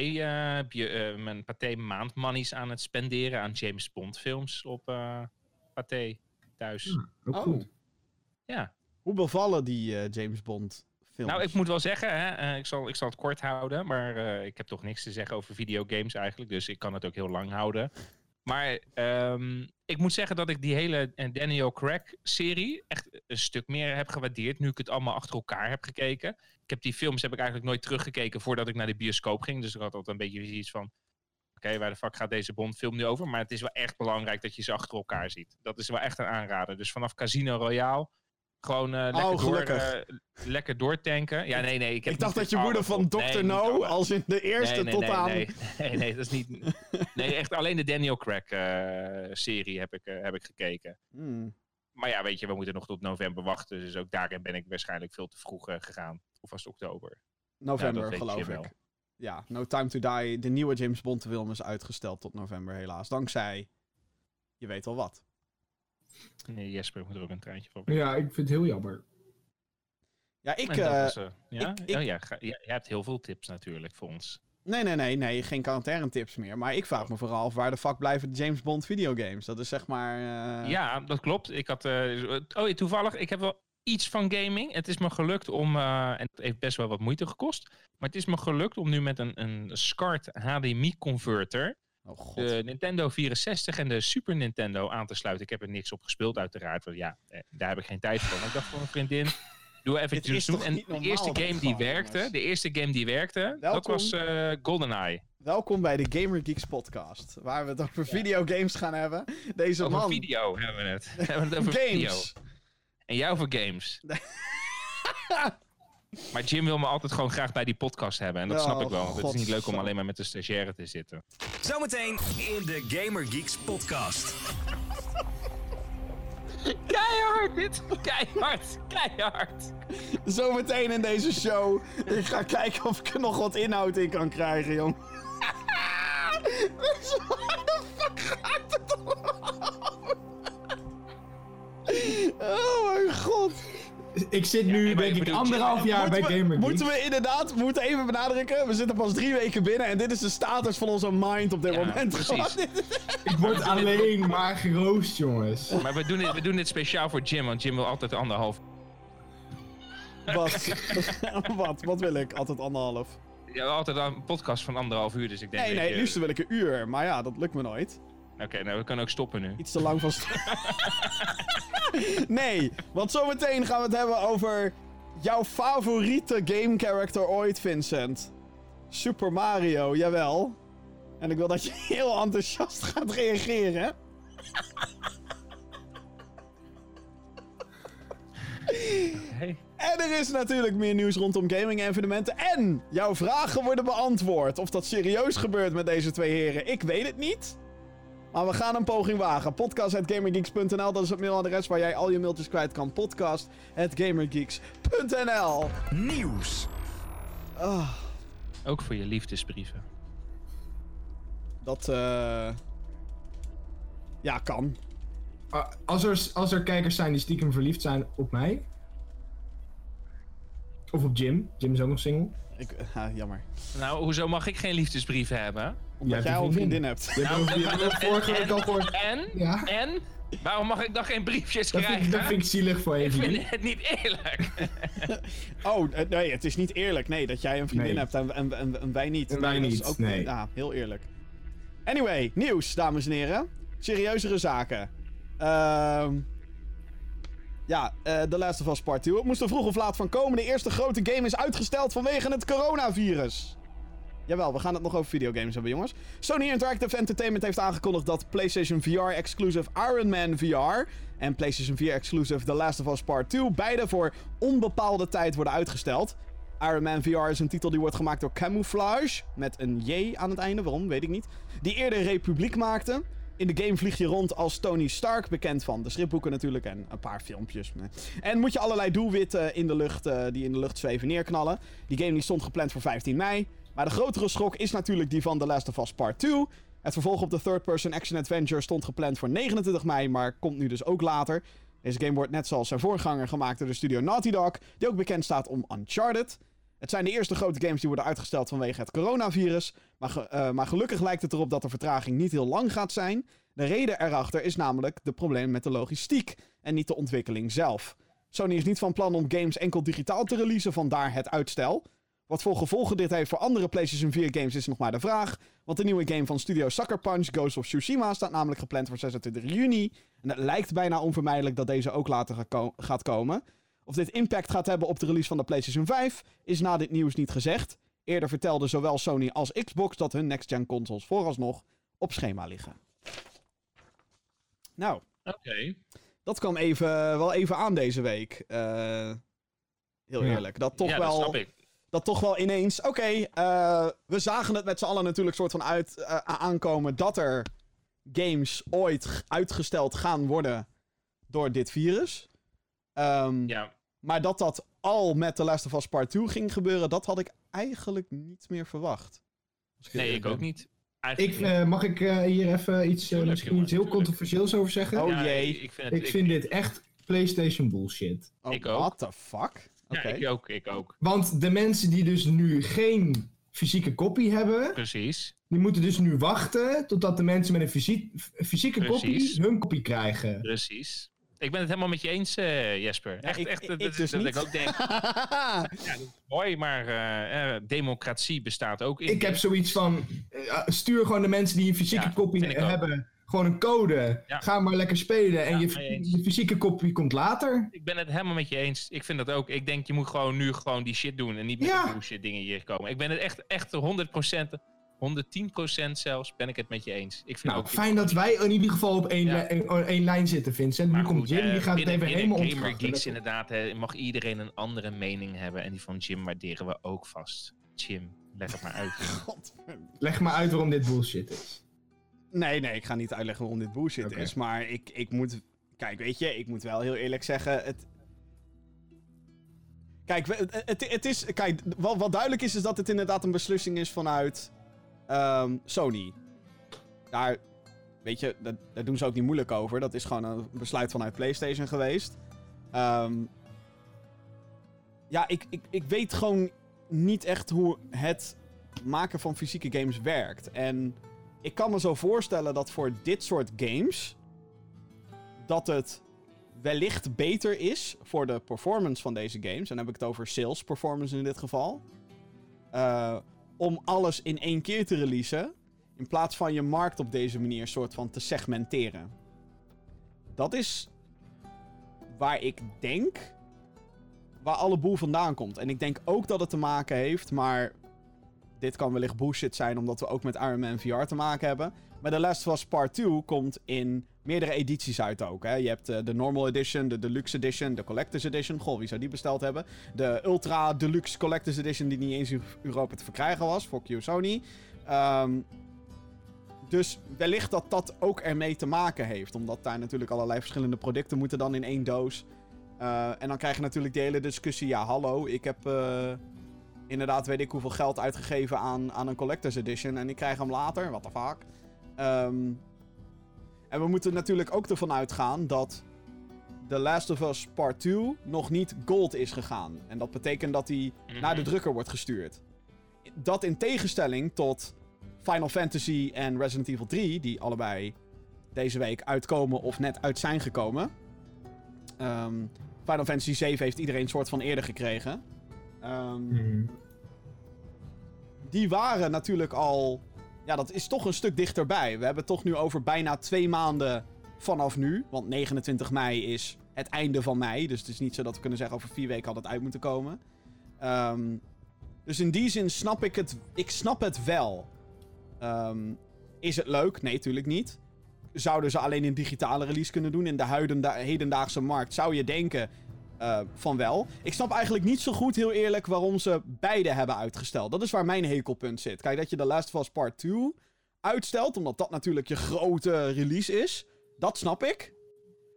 mijn paté maandmonies aan het spenderen aan James Bond films op eh paté thuis. Hmm. ook Oh. goed. Ja. Hoe bevallen die eh, James Bond films? Nou, ik moet wel zeggen, hè, eh, ik, zal, ik zal het kort houden, maar eh, ik heb toch niks te zeggen over videogames eigenlijk, dus ik kan het ook heel lang houden. Maar ehm, ik moet zeggen dat ik die hele eh, Daniel Craig serie echt een stuk meer heb gewaardeerd, nu ik het allemaal achter elkaar heb gekeken. Ik heb die films heb ik eigenlijk nooit teruggekeken voordat ik naar de bioscoop ging, dus ik had altijd een beetje iets van, oké, waar de fuck gaat deze Bond-film nu over? Maar het is wel echt belangrijk dat je ze achter elkaar ziet. Dat is wel echt een aanrader. Dus vanaf Casino Royale gewoon eh, lekker, door, gelukkig. eh, lekker doortanken. Ja, nee, nee. Ik, heb Ik dacht dat je de moeder van Dr. nee, No, als in de eerste nee, nee, tot nee, aan... Nee, nee, nee, dat is niet... Nee, echt alleen de Daniel Craig eh, serie heb ik, heb ik gekeken. Hmm. Maar ja, weet je, we moeten nog tot november wachten. Dus ook daarin ben ik waarschijnlijk veel te vroeg gegaan. Of was het oktober? November, geloof ik. wel. Ja, No Time to Die, de nieuwe James Bond film is uitgesteld tot november helaas. Dankzij, je weet wel wat. Nee, Jesper moet er ook een treintje van. Ja, ik vind het heel jammer. Ja, ik... Eh, eh, ja? ik- ik- Oh, ja, ga- jij hebt heel veel tips natuurlijk voor ons. Nee, nee, nee, nee, geen quarantaine tips meer. Maar ik vraag me vooral af waar de fuck blijven de James Bond videogames? Dat is zeg maar... eh, Ja, dat klopt. Ik had, eh, oh, ja, toevallig, ik heb wel iets van gaming. Het is me gelukt om, eh, en het heeft best wel wat moeite gekost, maar het is me gelukt om nu met een, een SCART HDMI converter Oh god. de Nintendo 64 en de Super Nintendo aan te sluiten. Ik heb er niks op gespeeld uiteraard, want ja, eh, daar heb ik geen tijd voor. Maar ik dacht voor een vriendin, doe even doen. En de eerste game die werkte, de eerste game die werkte, dat Welkom. was eh, GoldenEye. Welkom bij de Gamer Geeks podcast, waar we het over videogames gaan hebben. Deze Over man... video hebben we het. we hebben het over video. Games. En jou voor games. maar Jim wil me altijd gewoon graag bij die podcast hebben. En dat Oh, snap ik wel. Want het is niet leuk om alleen maar met de stagiaire te zitten. Zometeen in de Gamer Geeks podcast. Keihard dit! Keihard! Keihard! Zometeen in deze show. Ik ga kijken of ik er nog wat inhoud in kan krijgen, jong. Dus waar de fuck gaat het om? Oh mijn god. Ik zit nu, maar denk ik anderhalf jaar bij Gamer moeten we inderdaad, we moeten even benadrukken. We zitten pas drie weken binnen en dit is de status van onze mind op dit Ja, moment. precies. Ik word alleen maar geroost, jongens. Maar we doen, dit, we doen dit speciaal voor Jim, want Jim wil altijd anderhalf. Wat? wat? Wat wil ik? Altijd anderhalf. Ja, altijd een podcast van anderhalf uur, dus ik denk. Nee, nee, je, het liefst wil ik een uur. Maar ja, dat lukt me nooit. Oké, nou we kunnen ook stoppen nu. Iets te lang van... nee, want zometeen gaan we het hebben over jouw favoriete game character ooit, Vincent. Super Mario, jawel. En ik wil dat je heel enthousiast gaat reageren. Hey. En er is natuurlijk meer nieuws rondom gaming-evenementen. En jouw vragen worden beantwoord. Of dat serieus gebeurt met deze twee heren, ik weet het niet. Maar we gaan een poging wagen. Podcast.gamergeeks.nl, dat is het mailadres waar jij al je mailtjes kwijt kan. Podcast.gamergeeks.nl. Nieuws. Ah, Ook voor je liefdesbrieven. dat, eh... Ja, kan. Ah, Als er, als er kijkers zijn die stiekem verliefd zijn op mij. Of op Jim. Jim is ook nog single. Ik, ah, jammer. Nou, hoezo mag ik geen liefdesbrieven hebben? Omdat jij al een vriendin hebt. vorige week al gehoord. En? Ja, En? Waarom mag ik dan geen briefjes dat krijgen? vind, ik, dat vind ik zielig voor je. Ik vind Jim. het niet eerlijk. Oh, eh, nee, het is niet eerlijk. Nee, dat jij een vriendin Nee. hebt en, en, en, en wij niet. En wij Nee, dat is niet, Ook, nee. Ja, heel eerlijk. Anyway, nieuws, dames en heren. Serieuzere zaken. Ehm ja, eh The Last of Us Part 2. Het moest er vroeg of laat van komen. De eerste grote game is uitgesteld vanwege het coronavirus. Jawel, we gaan het nog over videogames hebben, jongens. Sony Interactive Entertainment heeft aangekondigd dat PlayStation VR-exclusive Iron Man VR en PlayStation 4-exclusive The Last of Us Part 2 beide voor onbepaalde tijd worden uitgesteld. Iron Man VR is een titel die wordt gemaakt door Camouflage, met een J aan het einde, waarom, weet ik niet. Die eerder Republiek maakte. In de game vlieg je rond als Tony Stark, bekend van de stripboeken natuurlijk en een paar filmpjes. En moet je allerlei doelwitten in de lucht, eh, die in de lucht zweven neerknallen. Die game die stond gepland voor 15 mei. Maar de grotere schok is natuurlijk die van The Last of Us Part 2. Het vervolg op de third-person action adventure stond gepland voor 29 mei, maar komt nu dus ook later. Deze game wordt net zoals zijn voorganger gemaakt door de studio Naughty Dog, die ook bekend staat om Uncharted. Het zijn de eerste grote games die worden uitgesteld vanwege het coronavirus. Maar, eh, maar gelukkig lijkt het erop dat de vertraging niet heel lang gaat zijn. De reden erachter is namelijk de probleem met de logistiek en niet de ontwikkeling zelf. Sony is niet van plan om games enkel digitaal te releasen, vandaar het uitstel. Wat voor gevolgen dit heeft voor andere PlayStation 4 games is nog maar de vraag. Want de nieuwe game van studio Sucker Punch, Ghost of Tsushima, staat namelijk gepland voor 26 juni. En het lijkt bijna onvermijdelijk dat deze ook later gaat komen. Of dit impact gaat hebben op de release van de PlayStation 5 is na dit nieuws niet gezegd. Eerder vertelde zowel Sony als Xbox dat hun next-gen consoles vooralsnog op schema liggen. Nou, Oké. dat kwam even, wel even aan deze week. Eh, heel Ja. eerlijk. Dat toch ja, wel dat snap ik. dat toch wel ineens. Oké, eh, we zagen het met z'n allen natuurlijk soort van uit, eh, aankomen dat er games ooit uitgesteld gaan worden door dit virus. Ehm, Ja, Maar dat dat al met The Last of Us Part 2 ging gebeuren, dat had ik eigenlijk niet meer verwacht. Nee, ik ook niet. Eigenlijk Ik, eh, mag ik eh, hier even iets, eh, misschien iets heel controversieels over zeggen? Oh Ja, jee. Ik vind, het, ik vind dit echt PlayStation bullshit. Oh, ik ook. What the fuck? Oké. Ja, ik ook, ik ook. Want de mensen die dus nu geen fysieke kopie hebben, Precies. die moeten dus nu wachten totdat de mensen met een fysie- fysieke kopie hun kopie krijgen. Precies. Ik ben het helemaal met je eens, eh, Jesper. echt, ik- echt. ik- dat- ik dus dat niet. ik ook denk, ja, dat is mooi, maar eh, eh, democratie bestaat ook in. Ik heb zoiets van, eh, stuur gewoon de mensen die een fysieke Ja, kopie ik hebben, gewoon een code. Ga maar lekker spelen en je, fysieke kopie komt later. Ik ben het helemaal met je eens. Ik vind dat ook. Ik denk, je moet gewoon nu gewoon die shit doen en niet met Ja. de bullshit dingen hier komen. Ik ben het echt, echt 100%, 110% zelfs, ben ik het met je eens. Ik vind Nou, ook, fijn dat wij in ieder geval op één, Ja. li- één- lijn zitten, Vincent. Nu Maar komt goed, Jim, eh, die gaat het even helemaal Gamer ontkrachten. Geeks inderdaad, hè, mag iedereen een andere mening hebben. En die van Jim waarderen we ook vast. Jim, leg het maar uit. Godverdomme. Leg maar uit waarom dit bullshit is. Nee, nee, ik ga niet uitleggen waarom dit bullshit is. Maar ik, ik moet. Kijk, weet je, ik moet wel heel eerlijk zeggen. Het. Kijk, het, het is. Kijk, wat, wat duidelijk is, is dat het inderdaad een beslissing is vanuit ehm, Sony. Daar. Weet je, dat, daar doen ze ook niet moeilijk over. Dat is gewoon een besluit vanuit PlayStation geweest. Ehm, ja, ik, ik, ik weet gewoon niet echt hoe het maken van fysieke games werkt. En ik kan me zo voorstellen dat voor dit soort games. dat het wellicht beter is voor de performance van deze games. En dan heb ik het over sales performance in dit geval. eh, om alles in één keer te releasen. In plaats van je markt op deze manier soort van te segmenteren. Dat is waar ik denk waar alle boel vandaan komt. En ik denk ook dat het te maken heeft, maar dit kan wellicht bullshit zijn omdat we ook met Iron Man VR te maken hebben. Maar The Last of Us Part 2 komt in meerdere edities uit ook. Hè? Je hebt eh, de Normal Edition, de Deluxe Edition, de Collector's Edition. Goh, wie zou die besteld hebben? De Ultra Deluxe Collector's Edition die niet eens in Europa te verkrijgen was. Fuck you Sony. Ehm, dus wellicht dat dat ook ermee te maken heeft. Omdat daar natuurlijk allerlei verschillende producten moeten dan in één doos. Uh, en dan krijg je natuurlijk de hele discussie. Ja, hallo, ik heb uh, inderdaad weet ik hoeveel geld uitgegeven aan, aan een Collector's Edition. En ik krijg hem later. What the fuck. Um, en we moeten natuurlijk ook ervan uitgaan dat The Last of Us Part 2 nog niet gold is gegaan. En dat betekent dat hij Mhm. naar de drukker wordt gestuurd. Dat in tegenstelling tot Final Fantasy en Resident Evil 3, die allebei deze week uitkomen of net uit zijn gekomen. Um, Final Fantasy 7 heeft iedereen een soort van eerder gekregen. Um, Mhm. Die waren natuurlijk al. Ja, dat is toch een stuk dichterbij. We hebben het toch nu over bijna twee maanden vanaf nu. Want 29 mei is het einde van mei. Dus het is niet zo dat we kunnen zeggen over vier weken had het uit moeten komen. Um, dus in die zin snap ik het. Ik snap het wel. Um, is het leuk? Nee, natuurlijk niet. Zouden ze alleen een digitale release kunnen doen? In de hedendaagse markt zou je denken uh, van wel. Ik snap eigenlijk niet zo goed, heel eerlijk, waarom ze beide hebben uitgesteld. Dat is waar mijn hekelpunt zit. Kijk, dat je The Last of Us Part 2 uitstelt, omdat dat natuurlijk je grote release is. Dat snap ik.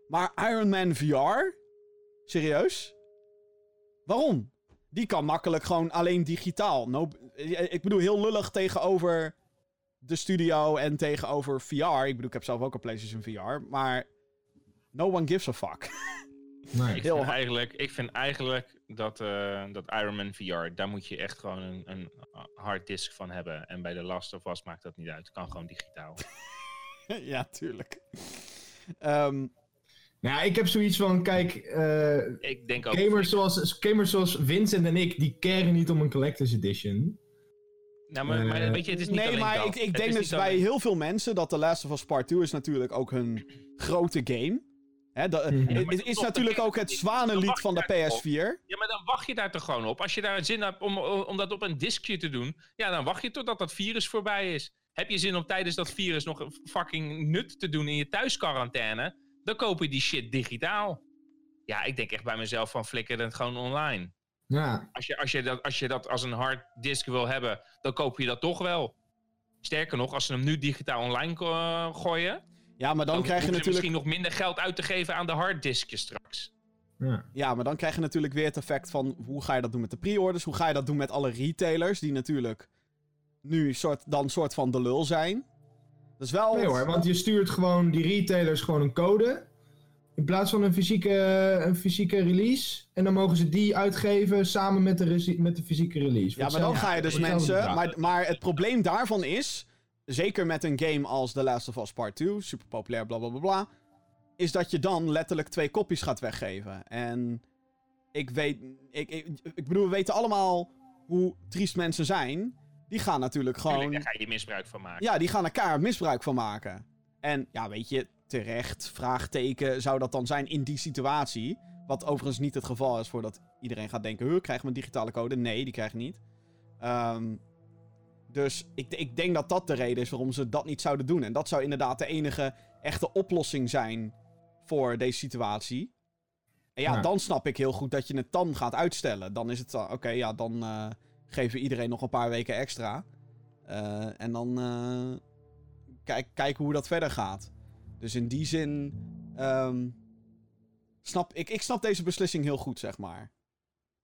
Maar Iron Man VR? Serieus? Waarom? Die kan makkelijk gewoon alleen digitaal. Ik bedoel, heel lullig tegenover de studio en tegenover VR. Ik bedoel, ik heb zelf ook een PlayStation VR. Maar no one gives a fuck. Nee. Ik vind, eigenlijk, ik vind eigenlijk dat, uh, dat Iron Man VR, daar moet je echt gewoon een, een harddisk van hebben. En bij The Last of Us maakt dat niet uit. Het kan gewoon digitaal. ja, tuurlijk. Um, nou, ik heb zoiets van, kijk, uh, ik denk ook gamers, zoals, gamers zoals Vincent en ik, die caren niet om een Collector's Edition. Nou, maar, maar weet je, het is niet nee, maar dat. ik, ik denk is dus bij alleen- heel veel mensen dat The Last of Us Part 2 is natuurlijk ook hun grote game. Hè, dat, Mhm. het- het is toch, natuurlijk ook het zwanenlied van de je daar toch PS4. Ja, maar dan wacht je daar toch gewoon op. Als je daar zin hebt om, om dat op een diskje te doen, ja, dan wacht je totdat dat virus voorbij is. Heb je zin om tijdens dat virus nog een fucking nut te doen in je thuisquarantaine, dan koop je die shit digitaal. Ja, ik denk echt bij mezelf van flikker het gewoon online. Ja, Als je, als, je dat, als je dat als een harddisk wil hebben, dan koop je dat toch wel. Sterker nog, als ze hem nu digitaal online uh, gooien, Ja, maar dan, dan krijg je natuurlijk... misschien nog minder geld uit te geven aan de harddiskjes straks. ja. Ja, maar dan krijg je natuurlijk weer het effect van hoe ga je dat doen met de pre-orders? Hoe ga je dat doen met alle retailers die natuurlijk nu soort, dan soort van de lul zijn? Dat is wel... Nee hoor, want je stuurt gewoon die retailers gewoon een code. In plaats van een fysieke, een fysieke release. En dan mogen ze die uitgeven samen met de, met de fysieke release. Ja, maar dan ga je dus mensen... Maar, maar het probleem daarvan is... Zeker met een game als The Last of Us Part 2, super populair, bla bla bla bla. Is dat je dan letterlijk twee kopies gaat weggeven. En ik weet. Ik, ik, ik bedoel, we weten allemaal hoe triest mensen zijn. Die gaan natuurlijk gewoon. Tuurlijk, daar ga je misbruik van maken. Ja, die gaan kaart misbruik van maken. En ja, weet je, terecht, vraagteken, zou dat dan zijn in die situatie? Wat overigens niet het geval is voordat iedereen gaat denken, huh, krijgen we een digitale code? Nee, die krijg je niet. Um, dus ik, ik denk dat dat de reden is waarom ze dat niet zouden doen. En dat zou inderdaad de enige echte oplossing zijn voor deze situatie. En ja, Ja. dan snap ik heel goed dat je het dan gaat uitstellen. Dan is het, uh, oké, ja, dan uh, geven we iedereen nog een paar weken extra. Uh, en dan uh, kijk, kijken hoe dat verder gaat. Dus in die zin. Um, snap, ik, ik snap deze beslissing heel goed, zeg maar.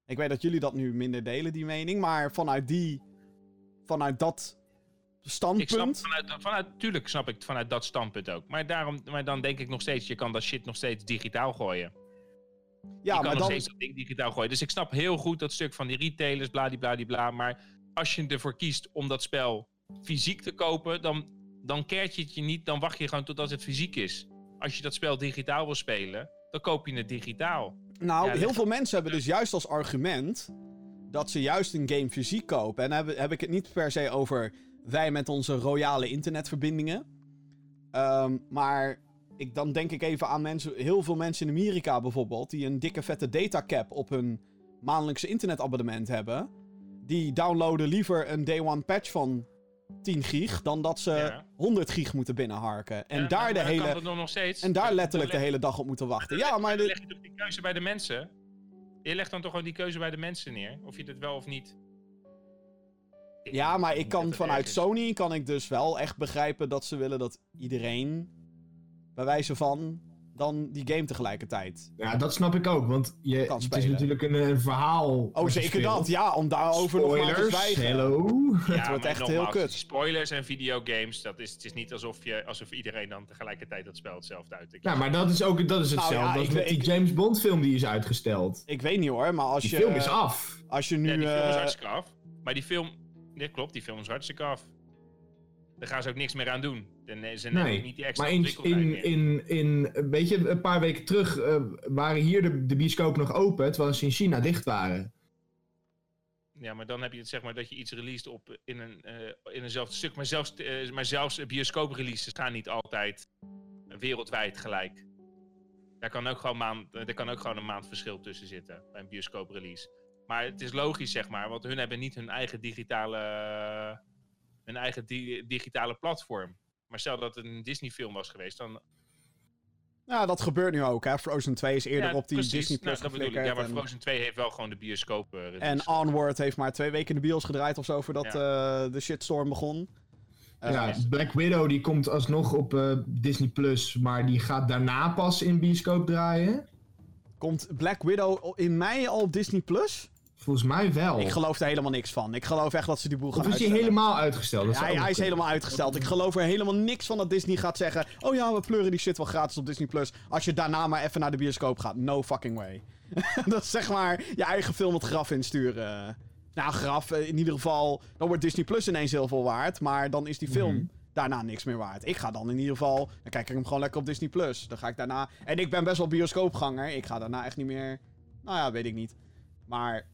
Ik weet dat jullie dat nu minder delen, die mening. Maar vanuit die. Vanuit dat standpunt. Ik snap vanuit, vanuit, tuurlijk snap ik het vanuit dat standpunt ook. Maar, daarom, maar dan denk ik nog steeds, je kan dat shit nog steeds digitaal gooien. Ja, je kan maar nog dan... steeds dat ding digitaal gooien. Dus ik snap heel goed dat stuk van die retailers, bladibladibla. Maar als je ervoor kiest om dat spel fysiek te kopen, dan, dan keert je het je niet. Dan wacht je gewoon totdat het fysiek is. Als je dat spel digitaal wil spelen, dan koop je het digitaal. Nou, Ja, heel veel mensen hebben dus juist als argument dat ze juist een game fysiek kopen. En dan heb, heb ik het niet per se over wij met onze royale internetverbindingen. Ehm, maar ik, dan denk ik even aan mensen, heel veel mensen in Amerika bijvoorbeeld, die een dikke vette datacap op hun maandelijkse internetabonnement hebben. Die downloaden liever een day one patch van 10 gig dan dat ze Ja. 100 gig moeten binnenharken. En Ja, daar, de hele, nog- en daar letterlijk de hele dag op moeten wachten. Ja, maar... Dan De, leg je toch die keuze bij de mensen? Je legt dan toch gewoon die keuze bij de mensen neer? Of je dit wel of niet... Ja, maar ik Dat kan vanuit. Sony kan ik dus wel echt begrijpen dat ze willen dat iedereen, bij wijze van, dan die game tegelijkertijd. Ja, dat snap ik ook, want je, Kan het is natuurlijk een, een verhaal. Oh, zeker dat. Ja, om daarover nog maar te Spoilers, zwijgen. hello. Ja, wordt maar echt nogmaals, heel kut. Spoilers en videogames, dat is, het is niet alsof, je, alsof iedereen dan tegelijkertijd dat spel hetzelfde uittikt. Ja, maar dat is ook dat is Nou hetzelfde ja, als ik met weet- die ik- James Bond film die is uitgesteld. Ik weet niet hoor, maar als Die je... film is af. Als je nu... ja, die film is eh, hartstikke af. Maar die film, ja, klopt, die film is hartstikke af. Daar gaan ze ook niks meer aan doen. Dan, ze nemen Nee, niet die extra Maar in, in, in, in, weet je, een paar weken terug eh, waren hier de, de bioscopen nog open, terwijl ze in China dicht waren. Ja, maar dan heb je het zeg maar dat je iets released op in een eh, in eenzelfde stuk. Maar zelfs, eh, maar zelfs bioscoop-releases gaan niet altijd wereldwijd gelijk. Daar kan, ook gewoon maand, eh, daar kan ook gewoon een maand verschil tussen zitten bij een bioscoop-release. Maar het is logisch, zeg maar, want hun hebben niet hun eigen digitale, hun eigen di- digitale platform. Maar stel dat het een Disney-film was geweest, dan Ja, dat gebeurt nu ook. Hè. Frozen 2 is eerder Ja, op die precies. Disney Plus Nou, dat bedoel ik. geflikkerd. Ja, maar en- Frozen 2 heeft wel gewoon de bioscoop. eh. En Onward heeft maar twee weken in de bios gedraaid of zo voordat eh, de shitstorm begon. Eh, ja, Black Widow die komt alsnog op eh, Disney Plus, maar die gaat daarna pas in bioscoop draaien. Komt Black Widow in mei al op Disney Plus? Volgens mij wel. Ik geloof er helemaal niks van. Ik geloof echt dat ze die boel gaan of is uitstellen. helemaal uitgesteld? Dat Ja, hij, hij is helemaal uitgesteld. Ik geloof er helemaal niks van dat Disney gaat zeggen... Oh ja, we pleuren die shit wel gratis op Disney+. Plus. Als je daarna maar even naar de bioscoop gaat. No fucking way. dat is zeg maar je eigen film het graf insturen. Nou, graf, eh, in ieder geval... Dan wordt Disney Plus ineens heel veel waard. Maar dan is die film Mhm. daarna niks meer waard. Ik ga dan in ieder geval... Dan kijk ik hem gewoon lekker op Disney Plus. Dan ga ik daarna... En ik ben best wel bioscoopganger. Ik ga daarna echt niet meer... Nou ja, weet ik niet. Maar...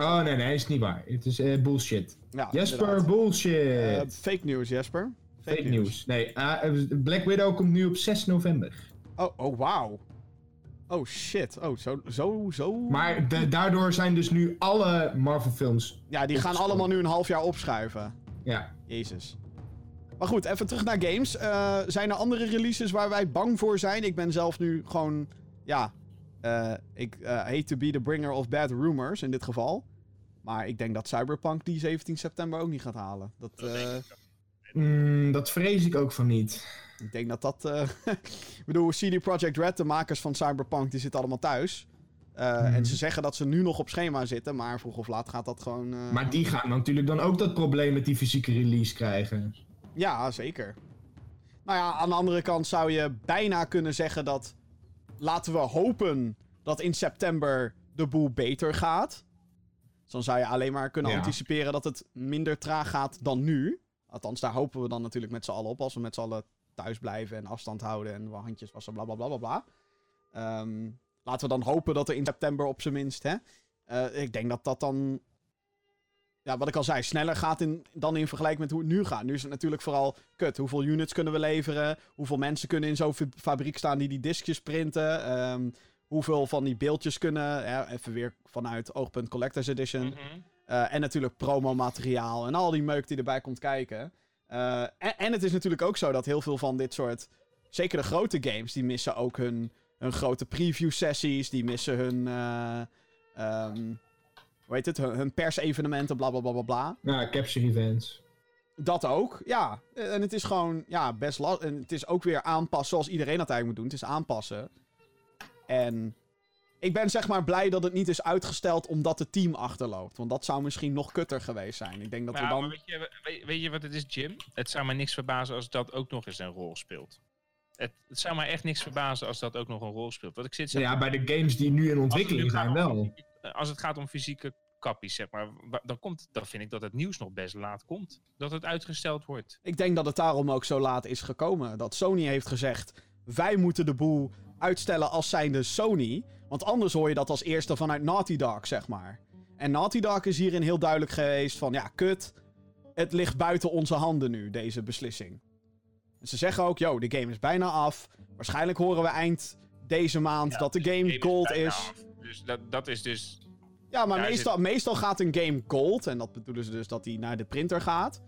Oh nee, nee, is niet waar. Het is eh, bullshit. Ja, Jesper, inderdaad. bullshit. Eh, fake news, Jesper. Fake news. Nee, eh, Black Widow komt nu op 6 november. Oh, oh wauw. Oh shit. Oh, zo, zo, zo. Maar de- daardoor zijn dus nu alle Marvel films. Ja, die gaan allemaal nu een half jaar opschuiven. Ja. Jezus. Maar goed, even terug naar games. Zijn er andere releases waar wij bang voor zijn? Ik ben zelf nu gewoon, ja, ik eh, hate to be the bringer of bad rumors in dit geval. Maar ik denk dat Cyberpunk die 17 september ook niet gaat halen. Dat, Dat eh. Mm, dat vrees ik ook van niet. ik denk dat dat... eh, ik bedoel, CD Projekt Red, de makers van Cyberpunk, die zitten allemaal thuis. Eh, Mhm. En ze zeggen dat ze nu nog op schema zitten, maar vroeg of laat gaat dat gewoon... eh, Maar die gaan natuurlijk dan ook dat probleem met die fysieke release krijgen. Ja, zeker. Nou ja, aan de andere kant zou je bijna kunnen zeggen dat. Laten we hopen dat in september de boel beter gaat. Dus dan zou je alleen maar kunnen Ja. anticiperen dat het minder traag gaat dan nu. Althans, daar hopen we dan natuurlijk met z'n allen op. Als we met z'n allen thuis blijven en afstand houden en handjes wassen, bla bla bla bla bla. Ehm, laten we dan hopen dat er in september op zijn minst. Hè, eh, ik denk dat dat dan ja, wat ik al zei, sneller gaat in, dan in vergelijking met hoe het nu gaat. Nu is het natuurlijk vooral, kut, hoeveel units kunnen we leveren? Hoeveel mensen kunnen in zo'n fa- fabriek staan die die diskjes printen? Ehm, hoeveel van die beeldjes kunnen, hè, even weer vanuit oogpunt Collector's Edition. Mhm. Eh, en natuurlijk promomateriaal en al die meuk die erbij komt kijken. Eh, en, en het is natuurlijk ook zo dat heel veel van dit soort, zeker de grote games, die missen ook hun, hun grote preview sessies. Die missen hun, eh, ehm, hoe heet het, hun, hun persevenementen, bla bla bla bla bla. Ja, capture events. Dat ook, ja. En het is gewoon, ja, best lastig. En het is ook weer aanpassen zoals iedereen dat eigenlijk moet doen. Het is aanpassen. En ik ben zeg maar blij dat het niet is uitgesteld omdat het team achterloopt. Want dat zou misschien nog kutter geweest zijn. Ik denk dat we ja, dan... weet, je, weet, weet je wat het is, Jim? Het zou me niks verbazen als dat ook nog eens een rol speelt. Het, het zou me echt niks verbazen als dat ook nog een rol speelt. Want ik zit zeg Ja, bij de games die nu in Als het ontwikkeling nu zijn om wel. fysieke- Als het gaat om fysieke kappies, zeg maar, dan, komt, dan vind ik dat het nieuws nog best laat komt. Dat het uitgesteld wordt. Ik denk dat het daarom ook zo laat is gekomen. Dat Sony heeft gezegd: wij moeten de boel uitstellen als zijnde Sony. Want anders hoor je dat als eerste vanuit Naughty Dog, zeg maar. En Naughty Dog is hierin heel duidelijk geweest van, ja, kut. Het ligt buiten onze handen nu, deze beslissing. En ze zeggen ook, yo, de game is bijna af. Waarschijnlijk horen we eind deze maand Ja, dat de dus game gold is. Dus dat, dat is dus... Ja, maar meestal, meestal gaat een game gold, en dat bedoelen ze dus dat hij naar de printer gaat,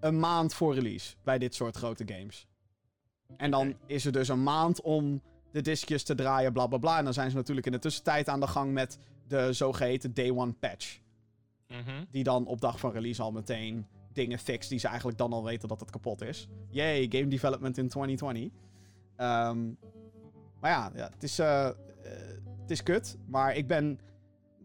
een maand voor release bij dit soort grote games. En dan is er dus een maand om de diskjes te draaien, bla bla bla. En dan zijn ze natuurlijk in de tussentijd aan de gang met de zogeheten Day One Patch. Mhm. Die dan op dag van release al meteen dingen fixt die ze eigenlijk dan al weten dat het kapot is. Yay, game development in 2020. Ehm, maar ja, ja het, is, eh, eh, het is kut. Maar ik ben...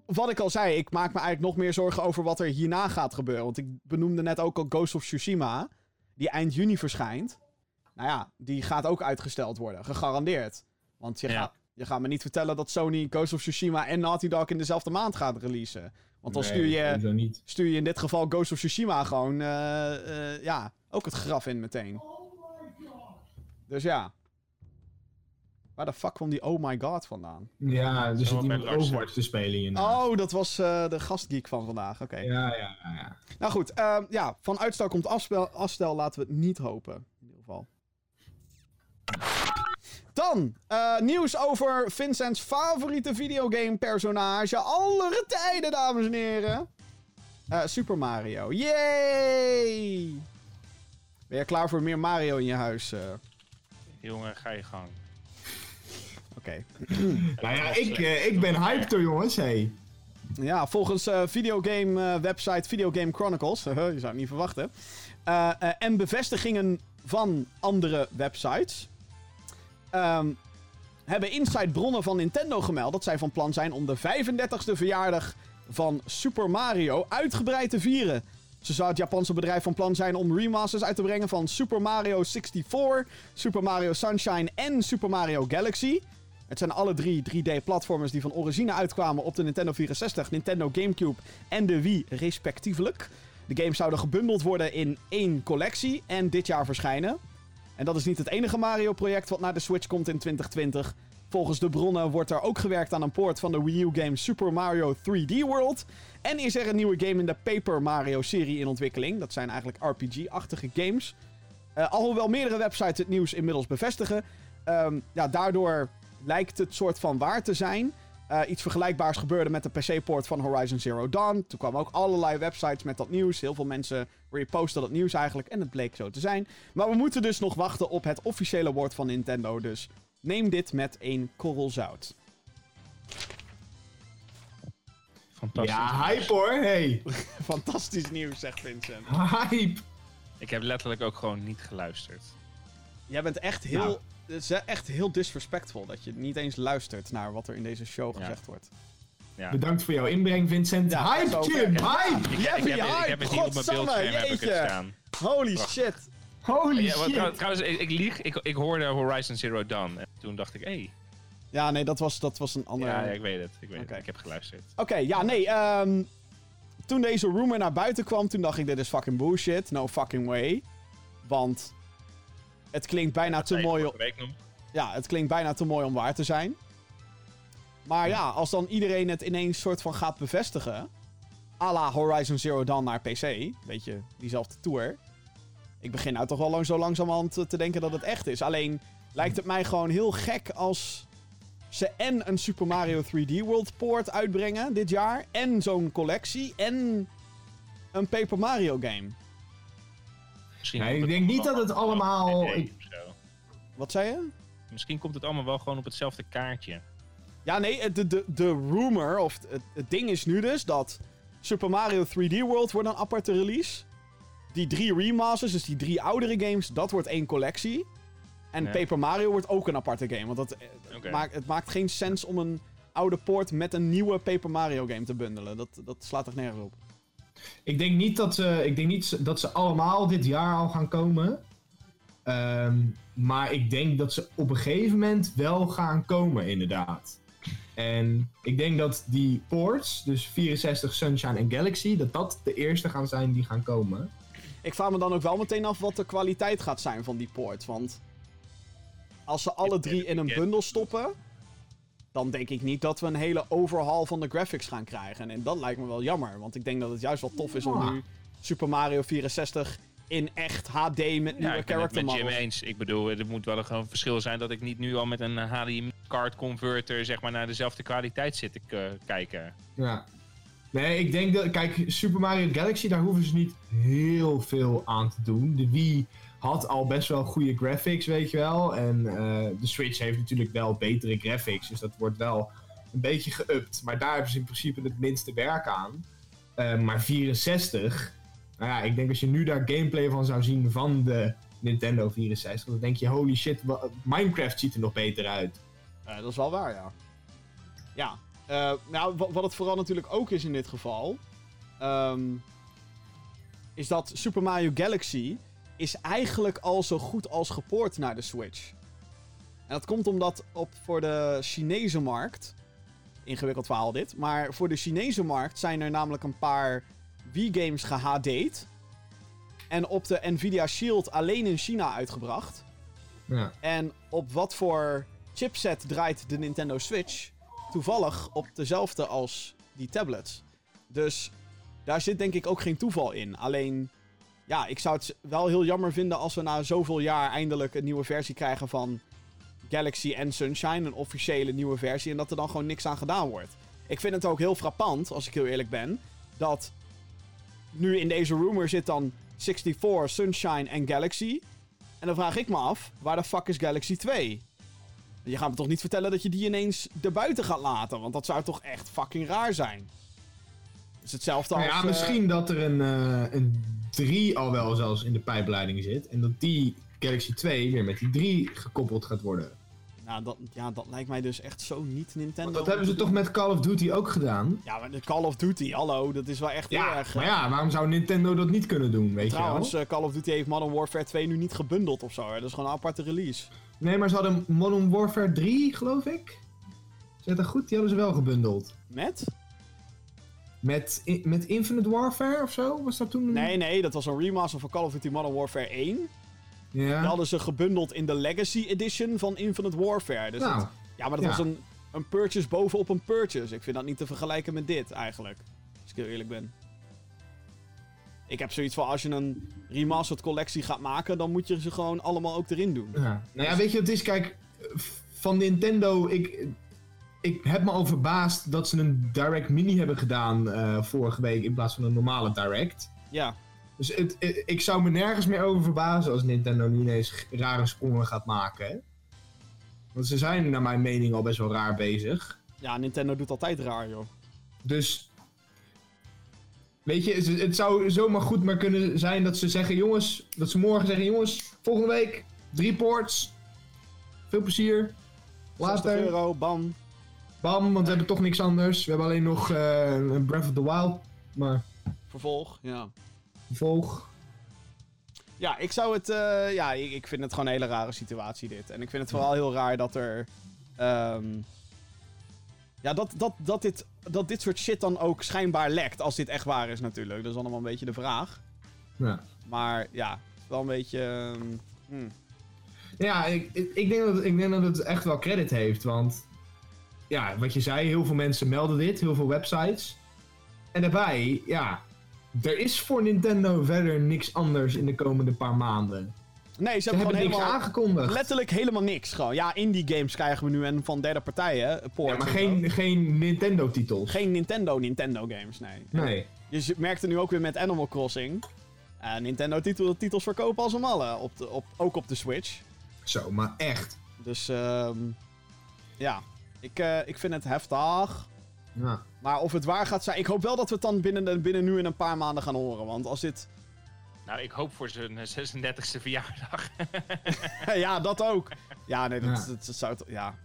Wat ik al zei, ik maak me eigenlijk nog meer zorgen over wat er hierna gaat gebeuren. Want ik benoemde net ook al Ghost of Tsushima. Die eind juni verschijnt. Nou ja, die gaat ook uitgesteld worden. Gegarandeerd. Want je, Ja. gaat, je gaat me niet vertellen dat Sony Ghost of Tsushima en Naughty Dog in dezelfde maand gaat releasen. Want dan stuur je stuur je in dit geval Ghost of Tsushima gewoon, eh, eh, ja, ook het graf in meteen. Dus ja. Waar de fuck kwam die Oh My God vandaan? Ja, zit Zo bij iemand Overwatch te spelen hierna. Oh, dat was eh, de gastgeek van vandaag. Oké. Ja, ja, ja. ja. Nou goed, ehm, ja, van uitstel komt afspel, afstel, laten we het niet hopen. In ieder geval. Dan, eh, nieuws over Vincent's favoriete videogame personage aller tijden, dames en heren. Eh, Super Mario. Yay! Ben je klaar voor meer Mario in je huis? eh? Jongen, ga je gang. Oké. Nou ja, ik, eh, ik ben hyped hoor, jongens. Hey. Ja, volgens eh, videogame eh, website Videogame Chronicles, je zou het niet verwachten, eh, eh, en bevestigingen van andere websites, ehm, hebben inside bronnen van Nintendo gemeld dat zij van plan zijn om de 35e verjaardag van Super Mario uitgebreid te vieren. Zo zou het Japanse bedrijf van plan zijn om remasters uit te brengen van Super Mario 64, Super Mario Sunshine en Super Mario Galaxy. Het zijn alle drie 3D-platformers die van origine uitkwamen op de Nintendo 64, Nintendo GameCube en de Wii respectievelijk. De games zouden gebundeld worden in één collectie en dit jaar verschijnen. En dat is niet het enige Mario-project wat naar de Switch komt in 2020. Volgens de bronnen wordt er ook gewerkt aan een port van de Wii U-game Super Mario 3D World. En is er een nieuwe game in de Paper Mario-serie in ontwikkeling. Dat zijn eigenlijk RPG-achtige games. Eh, alhoewel meerdere websites het nieuws inmiddels bevestigen. Ehm, ja, daardoor lijkt het soort van waar te zijn. Eh, iets vergelijkbaars gebeurde met de PC-port van Horizon Zero Dawn. Toen kwamen ook allerlei websites met dat nieuws. Heel veel mensen reposten dat nieuws eigenlijk. En het bleek zo te zijn. Maar we moeten dus nog wachten op het officiële woord van Nintendo. Dus neem dit met een korrel zout. Fantastisch. Ja, hype hoor. Hey. Fantastisch nieuws, zegt Vincent. Hype. Ik heb letterlijk ook gewoon niet geluisterd. Jij bent echt heel, Nou. Het is echt heel disrespectful dat je niet eens luistert naar wat er in deze show Ja. gezegd wordt. Ja. Bedankt voor jouw inbreng, Vincent. Ja, hype, Jim. Hype. Ik, heb, ik hype, heb het hier op mijn beeldscherm heb ik het staan. Holy shit. Holy Ja, wat, shit. trouw- trouwens, ik, ik lieg. Ik, ik hoorde Horizon Zero Dawn. En toen dacht ik, hé. Hey, Ja, nee, dat was, dat was een andere... ja, ja, ik weet het. Ik weet Oké. het. Ik heb geluisterd. Oké, ja, nee. ehm, toen deze rumor naar buiten kwam, toen dacht ik, dit is fucking bullshit. No fucking way. Want het klinkt bijna te mooi... Ja, het klinkt bijna te mooi om waar te zijn. Maar ja, als dan iedereen het ineens soort van gaat bevestigen... à la Horizon Zero Dawn naar PC. Weet je, diezelfde tour. Ik begin nou toch wel lang, zo langzamerhand te denken dat het echt is. Alleen lijkt het mij gewoon heel gek als ze en een Super Mario 3D World port uitbrengen dit jaar... en zo'n collectie en een Paper Mario game. Misschien komt ik denk niet dat het allemaal- Nee, ik-. Wat zei je? Misschien komt het allemaal wel gewoon op hetzelfde kaartje. Ja, nee, de, de, de rumor, of het, het ding is nu dus dat Super Mario 3D World wordt een aparte release. Die drie remasters, dus die drie oudere games, dat wordt één collectie. En Ja. Paper Mario wordt ook een aparte game. Want dat, eh, maakt, het maakt geen sens om een oude port met een nieuwe Paper Mario game te bundelen. Dat, dat slaat toch nergens op. Ik denk niet dat ze, ik denk niet dat ze allemaal dit jaar al gaan komen. Ehm, maar ik denk dat ze op een gegeven moment wel gaan komen, inderdaad. En ik denk dat die ports, dus 64, Sunshine en Galaxy, dat dat de eerste gaan zijn die gaan komen. Ik vraag me dan ook wel meteen af wat de kwaliteit gaat zijn van die port. Want als ze alle drie in een bundel stoppen. Dan denk ik niet dat we een hele overhaul van de graphics gaan krijgen. En dat lijkt me wel jammer, want ik denk dat het juist wel tof is om Ja. nu Super Mario 64 in echt HD met Ja, nieuwe ik ben het character met Jim models. eens. Ik bedoel, er moet wel gewoon een verschil zijn dat ik niet nu al met een HDMI-card converter zeg maar, naar dezelfde kwaliteit zit te k- kijken. Ja. Nee, ik denk dat... Kijk, Super Mario Galaxy, daar hoeven ze niet heel veel aan te doen. De Wii had al best wel goede graphics, weet je wel. En eh, de Switch heeft natuurlijk wel betere graphics. Dus dat wordt wel een beetje geüpt. Maar daar hebben ze in principe het minste werk aan. Eh, maar 64... Nou ja, ik denk als je nu daar gameplay van zou zien van de Nintendo 64... Dan denk je, holy shit, Minecraft ziet er nog beter uit. Dat is wel waar, ja. Ja. eh, nou, wa- wat het vooral natuurlijk ook is in dit geval... ehm, is dat Super Mario Galaxy is eigenlijk al zo goed als gepoord naar de Switch. En dat komt omdat op, voor de Chinese markt... Ingewikkeld verhaal dit. Maar voor de Chinese markt zijn er namelijk een paar Wii-games gehD'd. En op de Nvidia Shield alleen in China uitgebracht. Ja. En op wat voor chipset draait de Nintendo Switch? Toevallig op dezelfde als die tablets. Dus daar zit denk ik ook geen toeval in. Alleen, ja, ik zou het wel heel jammer vinden als we na zoveel jaar eindelijk een nieuwe versie krijgen van Galaxy en Sunshine. Een officiële nieuwe versie. En dat er dan gewoon niks aan gedaan wordt. Ik vind het ook heel frappant, als ik heel eerlijk ben, dat nu in deze rumor zit dan 64, Sunshine en Galaxy. En dan vraag ik me af, waar de fuck is Galaxy 2? Je gaat me toch niet vertellen dat je die ineens erbuiten gaat laten? Want dat zou toch echt fucking raar zijn? Het is hetzelfde als... Nou ja, eh, misschien dat er een, eh, een 3 al wel zelfs in de pijpleiding zit. En dat die Galaxy 2 weer met die 3 gekoppeld gaat worden. nou, dat, ja, dat lijkt mij dus echt zo niet Nintendo. Want dat hebben ze toch met Call of Duty ook gedaan? Ja, maar de Call of Duty, hallo, dat is wel echt heel Ja, erg... maar ja, waarom zou Nintendo dat niet kunnen doen, weet Trouwens, je wel? eh, Call of Duty heeft Modern Warfare 2 nu niet gebundeld of zo. Hè? Dat is gewoon een aparte release. Nee, maar ze hadden Modern Warfare 3, geloof ik. Zit dat goed? Die hadden ze wel gebundeld. Met? Met, met Infinite Warfare of zo? Was dat toen? Nee, nee, dat was een remaster van Call of Duty Modern Warfare 1. Ja. Die hadden ze gebundeld in de Legacy Edition van Infinite Warfare. Dus nou, dat- ja, maar dat ja. was een, een purchase bovenop een purchase. Ik vind dat niet te vergelijken met dit, eigenlijk. Als ik heel eerlijk ben. Ik heb zoiets van, als je een remastered collectie gaat maken, dan moet je ze gewoon allemaal ook erin doen. Ja. Nou ja, weet je wat het is? Kijk, van Nintendo, ik, ik heb me al verbaasd dat ze een Direct Mini hebben gedaan eh, vorige week in plaats van een normale Direct. Ja, Dus het, het- ik zou me nergens meer over verbazen als Nintendo nu ineens rare sprongen gaat maken. Want ze zijn naar mijn mening al best wel raar bezig. ja, Nintendo doet altijd raar, joh. Dus. Weet je, het, zou zomaar goed maar kunnen zijn dat ze zeggen: jongens, dat ze morgen zeggen: jongens, volgende week drie ports. Veel plezier. 60 Later. euro, bam. Bam, want we hebben toch niks anders. We hebben alleen nog eh, een Breath of the Wild. Maar Vervolg, ja. volg. Ja, ik zou het. eh, ja, ik, ik vind het gewoon een hele rare situatie, dit. En ik vind het vooral heel raar dat er. ehm, ja, dat, dat, dat, dit, dat dit soort shit dan ook schijnbaar lekt. Als dit echt waar is, natuurlijk. Dat is allemaal een beetje de vraag. Ja. Maar ja, wel een beetje. ehm, hmm. Ja, ik, ik denk dat, ik denk dat het echt wel credit heeft. Want ja, wat je zei, heel veel mensen melden dit, heel veel websites. En daarbij, ja, er is voor Nintendo verder niks anders in de komende paar maanden. Nee, ze Ze hebben gewoon niks helemaal. aangekondigd. Letterlijk helemaal niks. Gewoon. Ja, indie games krijgen we nu en van derde partijen. ports Ja, maar geen, geen Nintendo-titels. Geen Nintendo Nintendo games, nee. Nee. Je z- merkte nu ook weer met Animal Crossing. eh, Nintendo titel, titels verkopen als een malle. Op de, op, ook op de Switch. Zo, maar echt. Dus ehm ja, ik, eh, ik vind het heftig. Ja. Maar of het waar gaat zijn, ik hoop wel dat we het dan binnen, binnen nu en een paar maanden gaan horen. Want als dit. Nou, ik hoop voor zijn eh, 36e verjaardag. ja, dat ook. Ja, nee, dat, Ja. dat, dat zou. Ja.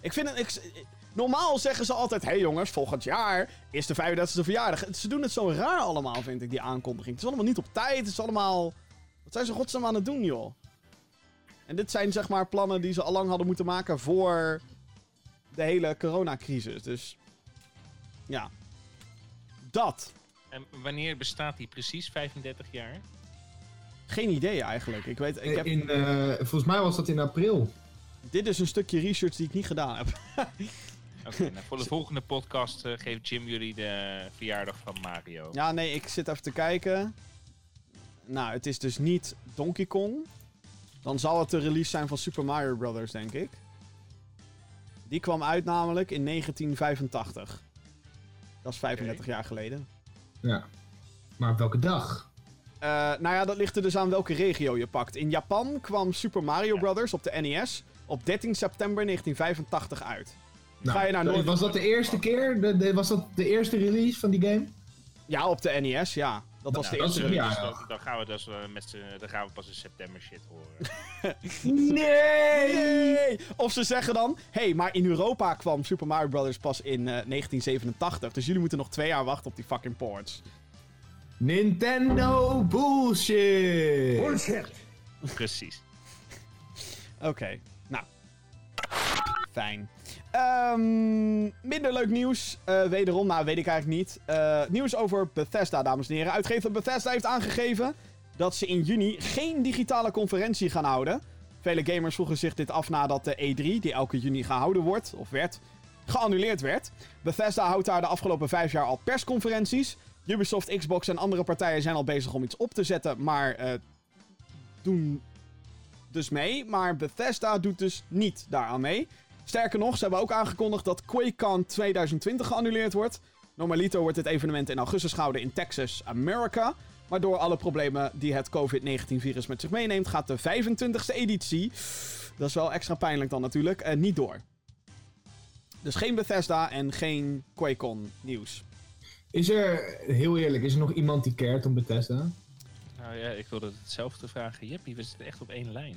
Ik vind het. Ik, normaal zeggen ze altijd: hé hey jongens, volgend jaar is de 35e verjaardag. Ze doen het zo raar allemaal, vind ik, die aankondiging. Het is allemaal niet op tijd. Het is allemaal. Wat zijn ze godsnaam aan het doen, joh? En dit zijn zeg maar plannen die ze al lang hadden moeten maken voor de hele coronacrisis. Dus. Ja. Dat. en wanneer bestaat die precies? 35 jaar? Geen idee eigenlijk. Ik weet, ik heb, In, eh, volgens mij was dat in april. dit is een stukje research die ik niet gedaan heb. Oké, nou, voor de volgende podcast eh, geeft Jim jullie de verjaardag van Mario. Ja, nee, ik zit even te kijken. Nou, het is dus niet Donkey Kong. Dan zal het de release zijn van Super Mario Bros., denk ik. Die kwam uit namelijk in 1985. Dat is 35 jaar geleden. Ja. Maar op welke dag? Eh, nou ja, dat ligt er dus aan welke regio je pakt. In Japan kwam Super Mario Ja. Bros. op de NES op 13 september 1985 uit. Nou, Ga je naar Noord- Was dat de eerste keer? De, de- was dat de eerste release van die game? Ja, op de NES, ja. Dat was Ja, de eerste release. jaar. Dus dan, dan gaan we dus eh, met dan gaan we pas in september shit horen. Nee! Nee! Of ze zeggen dan, hé, hey, maar in Europa kwam Super Mario Bros. pas in eh, 1987. Dus jullie moeten nog twee jaar wachten op die fucking ports. Nintendo bullshit! Bullshit. Precies. Oké, nou. Fijn. Ehm, minder leuk nieuws. eh, wederom, nou weet ik eigenlijk niet. Eh, nieuws over Bethesda, dames en heren. Uitgever Bethesda heeft aangegeven dat ze in juni geen digitale conferentie gaan houden. Vele gamers vroegen zich dit af nadat de E3, die elke juni gehouden wordt, of werd, geannuleerd werd. Bethesda houdt daar de afgelopen vijf jaar al persconferenties. Ubisoft, Xbox en andere partijen zijn al bezig om iets op te zetten, maar eh, doen dus mee. Maar Bethesda doet dus niet daaraan mee. Sterker nog, ze hebben ook aangekondigd dat QuakeCon 2020 geannuleerd wordt. Normalito wordt dit evenement in augustus gehouden in Texas, Amerika. Maar door alle problemen die het COVID-19-virus met zich meeneemt, gaat de 25e editie, dat is wel extra pijnlijk dan natuurlijk, eh, niet door. Dus geen Bethesda en geen QuakeCon nieuws. Is er, heel eerlijk, is er nog iemand die cared om Bethesda? Nou ja, ik wilde hetzelfde vragen. Jeppie, we zitten echt op één lijn.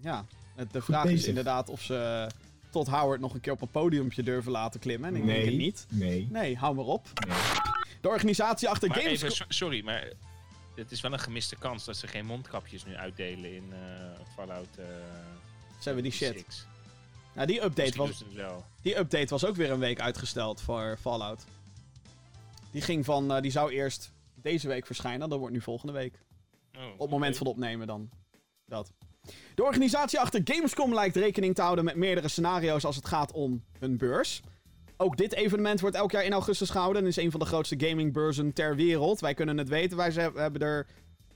Ja, de vraag is bezig. inderdaad of ze tot Howard nog een keer op een podiumpje durven laten klimmen. En ik denk het niet. Nee. Nee, hou maar op. nee. De organisatie achter Maar Games... even, so- sorry, maar het is wel een gemiste kans dat ze geen mondkapjes nu uitdelen in eh, Fallout eh Ze hebben die shit. 6. Nou, die update, was, die update was ook weer een week uitgesteld voor Fallout. Die ging van... eh, die zou eerst deze week verschijnen. Dat wordt nu volgende week. Oh, Op het moment van opnemen dan. Dat. De organisatie achter Gamescom lijkt rekening te houden met meerdere scenario's als het gaat om een beurs. Ook dit evenement wordt elk jaar in augustus gehouden en is een van de grootste gamingbeurzen ter wereld. Wij kunnen het weten, wij hebben er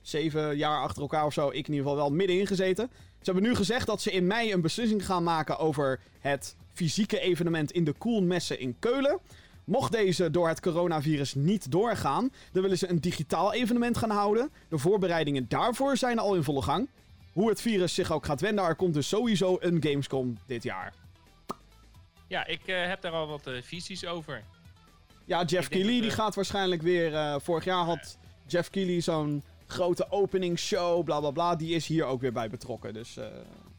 zeven jaar achter elkaar of zo, ik in ieder geval wel middenin gezeten. Ze hebben nu gezegd dat ze in mei een beslissing gaan maken over het fysieke evenement in de Koelmessen in Keulen. Mocht deze door het coronavirus niet doorgaan, dan willen ze een digitaal evenement gaan houden. De voorbereidingen daarvoor zijn al in volle gang. Hoe het virus zich ook gaat wenden, er komt dus sowieso een Gamescom dit jaar. Ja, ik eh, heb daar al wat eh, visies over. Ja, Jeff Ik Keighley dat, die eh, gaat waarschijnlijk weer... vorig jaar had Jeff Keighley zo'n grote openingsshow, bla bla bla. Die is hier ook weer bij betrokken, dus...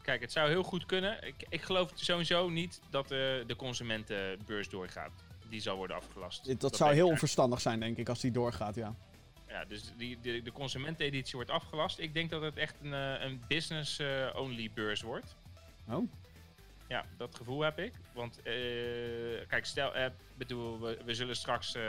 Kijk, het zou heel goed kunnen. Ik, ik geloof sowieso niet dat de consumentenbeurs doorgaat. Die zal worden afgelast. dat, ben zou heel onverstandig zijn, denk ik, als die doorgaat, ja. Ja, dus die, de, de consumenteneditie wordt afgelast. Ik denk dat het echt een, eh, een business-only beurs wordt. Oh. Ja, dat gevoel heb ik. Want, eh, kijk, stel, eh, bedoel, we, we zullen straks, eh,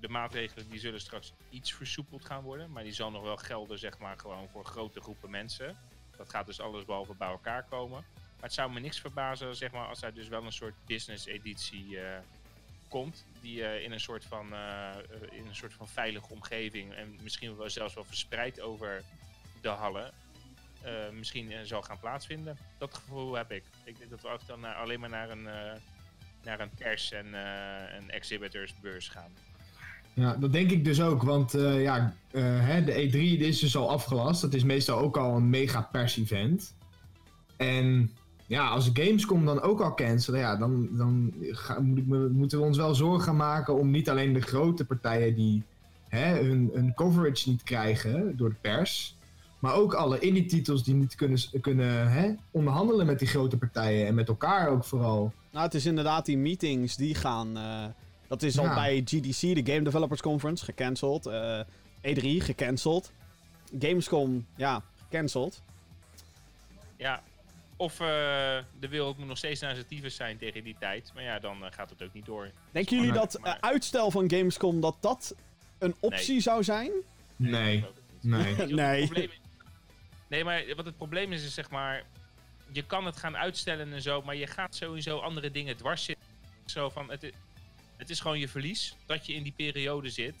de maatregelen die zullen straks iets versoepeld gaan worden. Maar die zal nog wel gelden, zeg maar, gewoon voor grote groepen mensen. Dat gaat dus alles behalve bij elkaar komen. Maar het zou me niks verbazen, zeg maar, als er dus wel een soort business-editie eh, komt. Die eh, in, een soort van, eh, in een soort van veilige omgeving en misschien wel zelfs wel verspreid over de hallen. eh, misschien zal gaan plaatsvinden. Dat gevoel heb ik. Ik denk dat we ook dan alleen maar naar een, naar een pers- en een exhibitorsbeurs gaan. Ja, dat denk ik dus ook, want ja, hè, de E3 die is dus al afgelast. Dat is meestal ook al een mega pers-event. En ja, als Gamescom dan ook al cancelen, ja, dan, dan ga- moet ik me, moeten we ons wel zorgen gaan maken om niet alleen de grote partijen die hè, hun, hun coverage niet krijgen door de pers, maar ook alle indie-titels die niet kunnen, kunnen hè, onderhandelen met die grote partijen en met elkaar ook vooral. Nou, het is inderdaad die meetings die gaan. eh, dat is al Ja. bij GDC, de Game Developers Conference, gecanceld. eh, E3 gecanceld. Gamescom, ja, gecanceld. Ja, of eh, de wereld moet nog steeds naar zijn tyfus zijn tegen die tijd. Maar ja, dan eh, gaat het ook niet door. Denken jullie dat eh, uitstel van Gamescom dat dat een optie Nee. zou zijn? Nee, nee. Nee. probleem is? Nee, maar wat het probleem is, is zeg maar... Je kan het gaan uitstellen en zo, maar je gaat sowieso andere dingen dwars zitten. zo van, het is, het is gewoon je verlies dat je in die periode zit.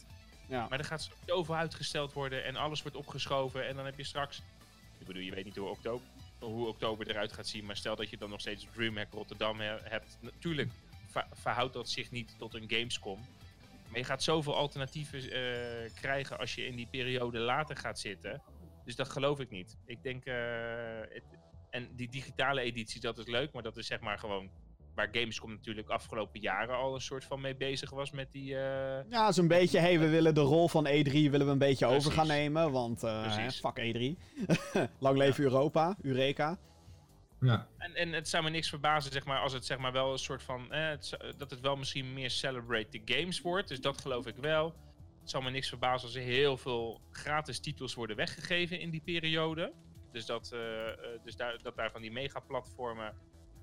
Ja. Maar er gaat zoveel uitgesteld worden en alles wordt opgeschoven. En dan heb je straks, ik bedoel, je weet niet hoe oktober, hoe oktober eruit gaat zien. Maar stel dat je dan nog steeds DreamHack Rotterdam he- hebt. Natuurlijk ver- verhoudt dat zich niet tot een Gamescom. Maar je gaat zoveel alternatieven eh, krijgen als je in die periode later gaat zitten. Dus dat geloof ik niet. Ik denk, eh, het, en die digitale editie, dat is leuk, maar dat is zeg maar gewoon waar Gamescom natuurlijk afgelopen jaren al een soort van mee bezig was met die... eh, Ja, zo'n beetje, hey, we willen de rol van E3 willen we een beetje over gaan nemen, want eh, fuck E3. Lang leven Europa, Eureka. Ja. En, en het zou me niks verbazen, zeg maar, als het zeg maar wel een soort van. Eh, het dat het wel misschien meer celebrate the games wordt. Dus dat geloof ik wel. Het zou me niks verbazen als er heel veel gratis titels worden weggegeven in die periode. Dus dat, eh, eh, dus daar, dat daar van die mega-platformen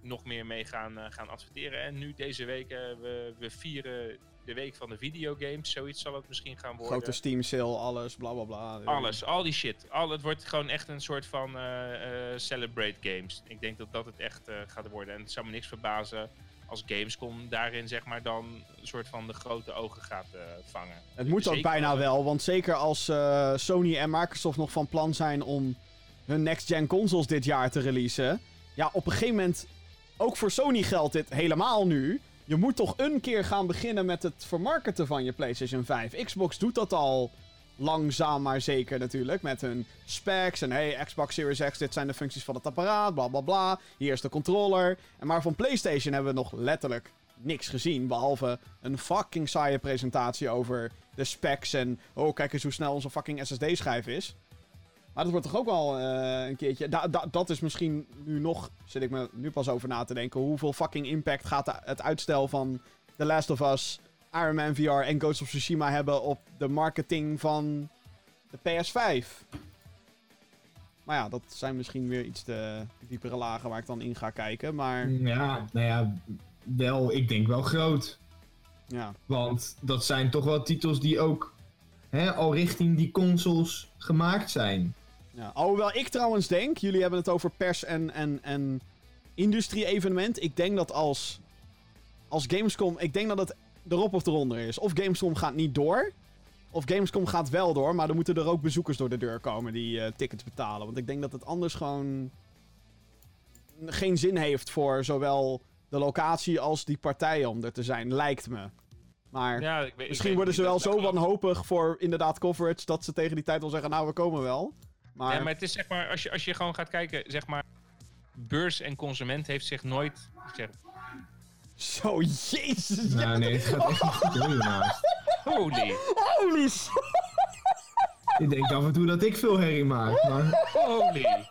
nog meer mee gaan, eh, gaan adverteren. En nu deze week, eh, we, we vieren de week van de videogames. Zoiets zal het misschien gaan worden. Grote Steam sale, alles, bla bla bla. Alles, al die shit. Al, het wordt gewoon echt een soort van eh, celebrate games. Ik denk dat dat het echt gaat worden. En het zou me niks verbazen als Gamescom daarin zeg maar dan een soort van de grote ogen gaat vangen. Het moet ook bijna wel. want zeker als Sony en Microsoft nog van plan zijn om hun next-gen consoles dit jaar te releasen. Ja, op een gegeven moment, ook voor Sony geldt dit helemaal nu. Je moet toch een keer gaan beginnen met het vermarkten van je PlayStation 5. Xbox doet dat al langzaam maar zeker natuurlijk. Met hun specs en hey, Xbox Series X, dit zijn de functies van het apparaat, bla bla bla. Hier is de controller. En maar van PlayStation hebben we nog letterlijk niks gezien. Behalve een fucking saaie presentatie over de specs en... Oh, kijk eens hoe snel onze fucking SSD-schijf is. Maar dat wordt toch ook wel eh, een keertje... Da da- dat is misschien nu nog... Zit ik me nu pas over na te denken. Hoeveel fucking impact gaat de- het uitstel van The Last of Us, Iron Man VR en Ghost of Tsushima hebben op de marketing van de PS5? Maar ja, dat zijn misschien weer iets te diepere lagen waar ik dan in ga kijken. Maar Ja, nou ja, wel, ik denk wel groot. ja, Want dat zijn toch wel titels die ook hè, al richting die consoles gemaakt zijn. Ja, alhoewel ik trouwens denk, jullie hebben het over pers- en, en, en industrie-evenement. Ik denk dat als, als Gamescom, ik denk dat het erop of eronder is. Of Gamescom gaat niet door, of Gamescom gaat wel door, maar dan moeten er ook bezoekers door de deur komen die eh, tickets betalen. Want ik denk dat het anders gewoon geen zin heeft voor zowel de locatie als die partijen om er te zijn, lijkt me. Maar Ja, ik weet, ik misschien worden ze wel zo wanhopig voor inderdaad coverage dat ze tegen die tijd wel zeggen, nou we komen wel. Maar, Ja, maar het is zeg maar, als je, als je gewoon gaat kijken, zeg maar, beurs en consument heeft zich nooit, zeg, Zo, jezus. Nou nee, het gaat echt niet goed hiernaast. holy, Holy. Ik denk af en toe dat ik veel herrie maak, maar... holy.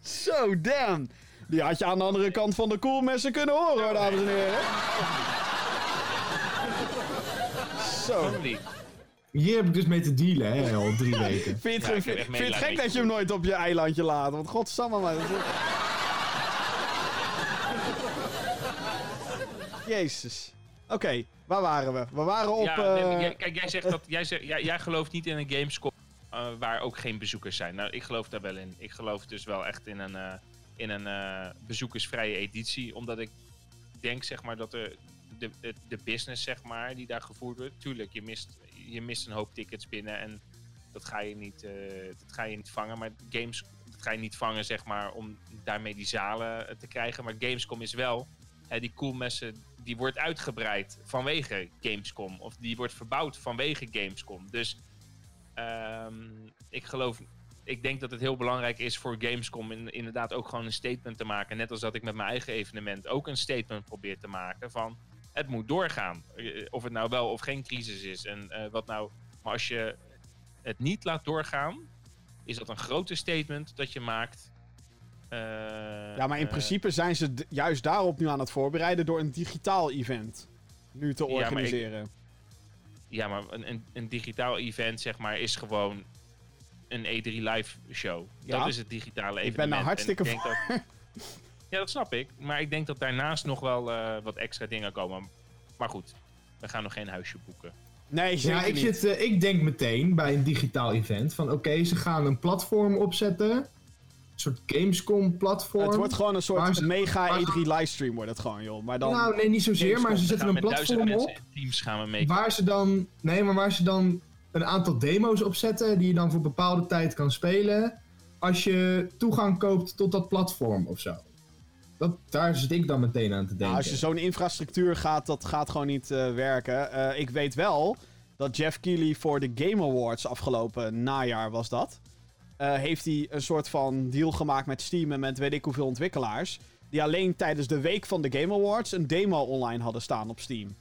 Zo, damn. Die had je aan de andere kant van de koelmessen kunnen horen, hoor, dames en heren. Zo. Holy. Hier heb ik dus mee te dealen, hè, al drie weken. Vind je het, Ja, vind, vind het gek dat je hem nooit op je eilandje laat? Want godsamme maar. Jezus. Oké, waar waren we? We waren op... ja, nee, eh, jij- kijk, jij zegt dat, jij, zegt, jij, jij gelooft niet in een Gamescom eh, waar ook geen bezoekers zijn. Nou, ik geloof daar wel in. Ik geloof dus wel echt in een, eh, in een eh, bezoekersvrije editie, omdat ik denk, zeg maar, dat er de, de, de business, zeg maar, die daar gevoerd wordt, tuurlijk, je mist, je mist een hoop tickets binnen en dat ga je niet, eh, dat ga je niet vangen, maar games, dat ga je niet vangen, zeg maar, om daarmee die zalen eh, te krijgen, maar Gamescom is wel, hè, die coolmessen, die wordt uitgebreid vanwege Gamescom, of die wordt verbouwd vanwege Gamescom, dus ehm, ik geloof ik denk dat het heel belangrijk is voor Gamescom in, inderdaad ook gewoon een statement te maken. Net als dat ik met mijn eigen evenement ook een statement probeer te maken van het moet doorgaan. Eh, Of het nou wel of geen crisis is. En eh, wat nou. Maar als je het niet laat doorgaan, is dat een grote statement dat je maakt. Eh, ja, maar in principe zijn ze juist daarop nu aan het voorbereiden door een digitaal event nu te Ja, maar ik- organiseren. Ja, maar een, een, een digitaal event, zeg maar, is gewoon een E3 live show. Ja. Dat is het digitale evenement. Ik ben daar En hartstikke denk dat- Ja, dat snap ik. Maar ik denk dat daarnaast nog wel eh, wat extra dingen komen. Maar goed, we gaan nog geen huisje boeken. Nee, zeker Ja, ik, niet. zit, eh, ik denk meteen bij een digitaal event van oké, ze gaan een platform opzetten soort Gamescom-platform. Het wordt gewoon een soort ze- mega waar- E3 livestream wordt het gewoon, joh. Maar dan... Nou, nee, niet zozeer, maar ze zetten een platform op. teams gaan we mee. Waar ze dan. Nee, maar waar ze dan een aantal demo's op zetten. die je dan voor bepaalde tijd kan spelen. als je toegang koopt tot dat platform of zo. Dat, daar zit ik dan meteen aan te denken. Nou, als je zo'n infrastructuur gaat, dat gaat gewoon niet eh, werken. Eh, ik weet wel dat Jeff Keighley voor de Game Awards afgelopen najaar was dat. eh, heeft hij een soort van deal gemaakt met Steam en met weet ik hoeveel ontwikkelaars. Die alleen tijdens de week van de Game Awards een demo online hadden staan op Steam.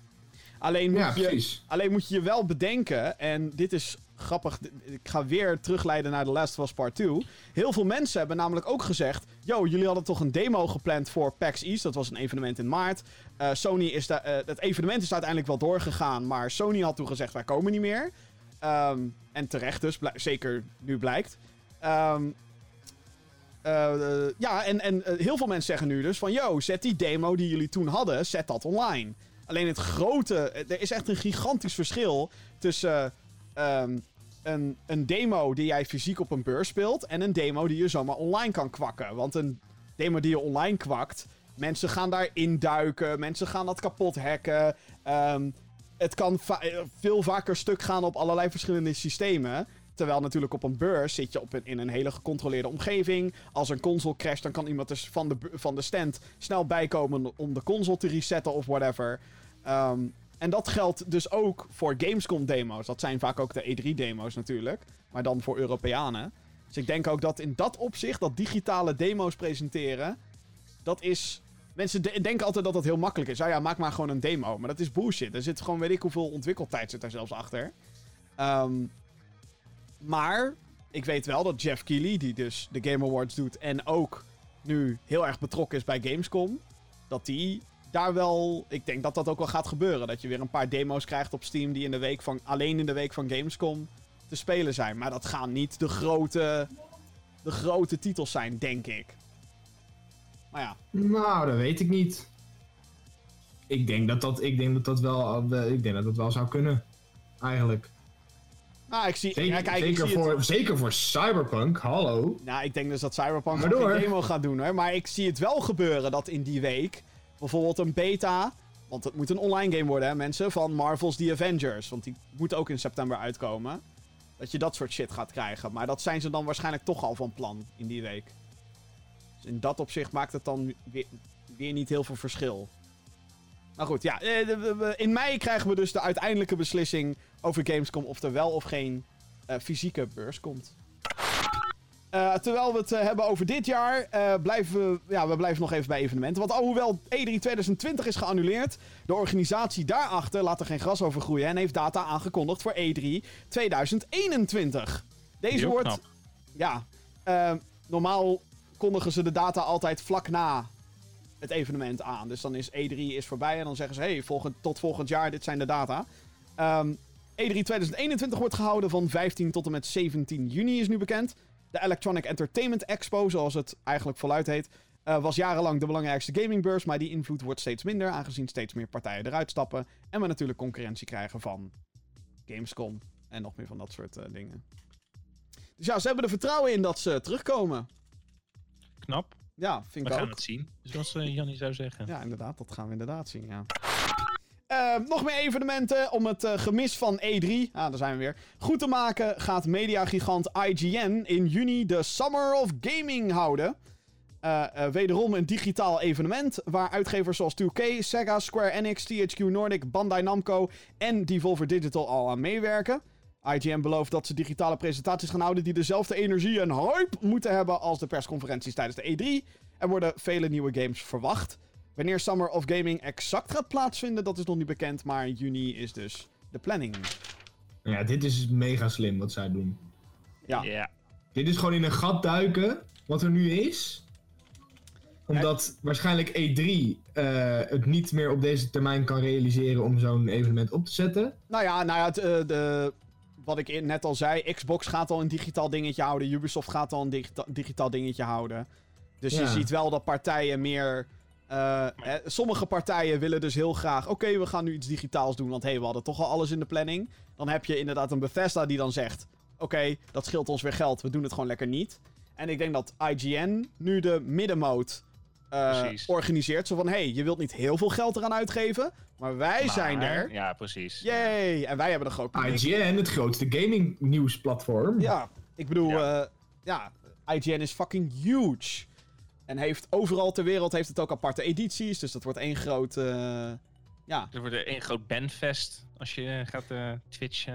Alleen moet, ja, je, precies. alleen moet je je wel bedenken, en dit is grappig, ik ga weer terugleiden naar The Last of Us Part 2. Heel veel mensen hebben namelijk ook gezegd: Yo, jullie hadden toch een demo gepland voor PAX East? Dat was een evenement in maart. Eh, Sony is daar, eh, het evenement is uiteindelijk wel doorgegaan, maar Sony had toen gezegd: Wij komen niet meer. Ehm, en terecht dus, zeker nu blijkt. Ehm, eh, ja, en, en heel veel mensen zeggen nu dus van... Yo, zet die demo die jullie toen hadden, zet dat online. Alleen het grote... Er is echt een gigantisch verschil tussen... ehm, een, een demo die jij fysiek op een beurs speelt... en een demo die je zomaar online kan kwakken. Want een demo die je online kwakt... Mensen gaan daar induiken, mensen gaan dat kapot hacken. ehm, het kan eh, veel vaker stuk gaan op allerlei verschillende systemen. Terwijl natuurlijk op een beurs zit je op een, in een hele gecontroleerde omgeving. Als een console crasht, dan kan iemand dus van de, van de stand snel bijkomen om de console te resetten of whatever. Ehm, en dat geldt dus ook voor Gamescom demo's. Dat zijn vaak ook de E3 demo's natuurlijk. Maar dan voor Europeanen. Dus ik denk ook dat in dat opzicht, dat digitale demo's presenteren, dat is... Mensen de- denken altijd dat dat heel makkelijk is. Ja, ja, maak maar gewoon een demo. Maar dat is bullshit. Er zit gewoon, weet ik hoeveel ontwikkeltijd zit daar zelfs achter. Ehm, maar ik weet wel dat Jeff Keighley, die dus de Game Awards doet en ook nu heel erg betrokken is bij Gamescom, dat die daar wel, ik denk dat dat ook wel gaat gebeuren. Dat je weer een paar demo's krijgt op Steam die in de week van, alleen in de week van Gamescom te spelen zijn. Maar dat gaan niet de grote, de grote titels zijn, denk ik. Maar ja, Nou, dat weet ik niet. Ik denk dat dat, ik denk dat, dat, wel, eh, ik denk dat dat wel zou kunnen. Eigenlijk. nou, ik zie, Zeker, ja, kijk, ik zie het- voor, zeker voor Cyberpunk, hallo. Nou, ik denk dus dat Cyberpunk een demo gaat doen hoor. Maar ik zie het wel gebeuren dat in die week bijvoorbeeld een beta. Want het moet een online game worden, hè, mensen. Van Marvel's The Avengers. Want die moet ook in september uitkomen. Dat je dat soort shit gaat krijgen. Maar dat zijn ze dan waarschijnlijk toch al van plan in die week. Dus in dat opzicht maakt het dan weer, weer niet heel veel verschil. Maar goed, ja. eh, In mei krijgen we dus de uiteindelijke beslissing over Gamescom of er wel of geen eh, fysieke beurs komt. Eh, terwijl we het eh, hebben over dit jaar, eh, blijven we, ja, we blijven nog even bij evenementen. Want alhoewel E3 2020 is geannuleerd, de organisatie daarachter laat er geen gras over groeien en heeft data aangekondigd voor E E3 2021. Deze Heel wordt, knap. ja, normaal kondigen ze de data altijd vlak na het evenement aan. Dus dan is E3 is voorbij en dan zeggen ze, hey, volgend, tot volgend jaar, dit zijn de data. Ehm, E3 2021 wordt gehouden van 15 tot en met 17 juni is nu bekend. De Electronic Entertainment Expo, zoals het eigenlijk voluit heet, eh, was jarenlang de belangrijkste gamingbeurs, maar die invloed wordt steeds minder, aangezien steeds meer partijen eruit stappen. En we natuurlijk concurrentie krijgen van Gamescom en nog meer van dat soort eh, dingen. Dus ja, ze hebben er vertrouwen in dat ze terugkomen. Knap. Ja, vind We ik gaan ook. het zien. Zoals eh, Jannie zou zeggen. Ja, inderdaad, dat gaan we inderdaad zien, ja. Eh, nog meer evenementen om het eh, gemis van E3, ah, daar zijn we weer, goed te maken gaat mediagigant IGN in juni de Summer of Gaming houden. Eh, eh, wederom een digitaal evenement waar uitgevers zoals 2K, Sega, Square Enix, THQ Nordic, Bandai Namco en Devolver Digital al aan meewerken. IGN belooft dat ze digitale presentaties gaan houden die dezelfde energie en hype moeten hebben als de persconferenties tijdens de E3. Er worden vele nieuwe games verwacht. Wanneer Summer of Gaming exact gaat plaatsvinden, dat is nog niet bekend, maar juni is dus de planning. Ja, dit is mega slim wat zij doen. Ja. Ja. Dit is gewoon in een gat duiken, wat er nu is. Omdat waarschijnlijk E3 eh, het niet meer op deze termijn kan realiseren om zo'n evenement op te zetten. Nou ja, nou ja het, eh, de, wat ik net al zei, Xbox gaat al een digitaal dingetje houden, Ubisoft gaat al een digita- digitaal dingetje houden. Dus je ziet wel dat partijen meer... eh, sommige partijen willen dus heel graag, oké, we gaan nu iets digitaals doen, want hé, hey, we hadden toch al alles in de planning. Dan heb je inderdaad een Bethesda die dan zegt, oké, dat scheelt ons weer geld, we doen het gewoon lekker niet. En ik denk dat IGN nu de middenmode eh, organiseert. Zo van, hey, je wilt niet heel veel geld eraan uitgeven, maar wij zijn er. Ja, precies. Yay! En wij hebben een groot publiek. IGN, het grootste gaming nieuwsplatform. Ja, ik bedoel, Ja. ja, IGN is fucking huge. En heeft overal ter wereld heeft het ook aparte edities. Dus dat wordt één groot. eh, ja. Er wordt één groot bandfest als je gaat eh, Twitch. eh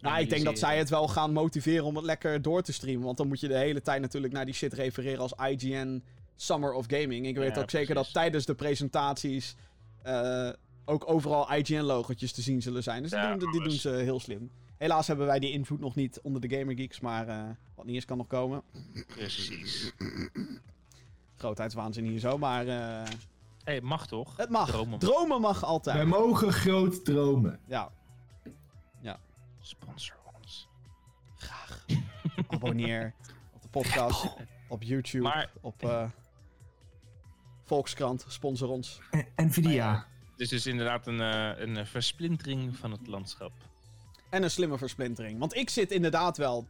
Nou, ik denk dat zij het wel gaan motiveren om het lekker door te streamen. Want dan moet je de hele tijd natuurlijk naar die shit refereren als IGN Summer of Gaming. Ik weet Ja, ook zeker dat tijdens de presentaties eh, ook overal IGN-logotjes te zien zullen zijn. Dus Ja, die, doen, die doen ze heel slim. Helaas hebben wij die invloed nog niet onder de Gamer Geeks, maar eh, wat niet eens kan nog komen. Precies. Grootheidswaanzin hier zo, maar eh, hey, mag toch? het mag. Dromen Dromen, mag. altijd. Wij mogen groot dromen. Ja, Sponsor ons. graag. Abonneer op de podcast, op YouTube, Maar- op eh, Volkskrant, sponsor ons. Nvidia. Het is dus inderdaad een, eh, een versplintering van het landschap. En een slimme versplintering. Want ik zit inderdaad wel.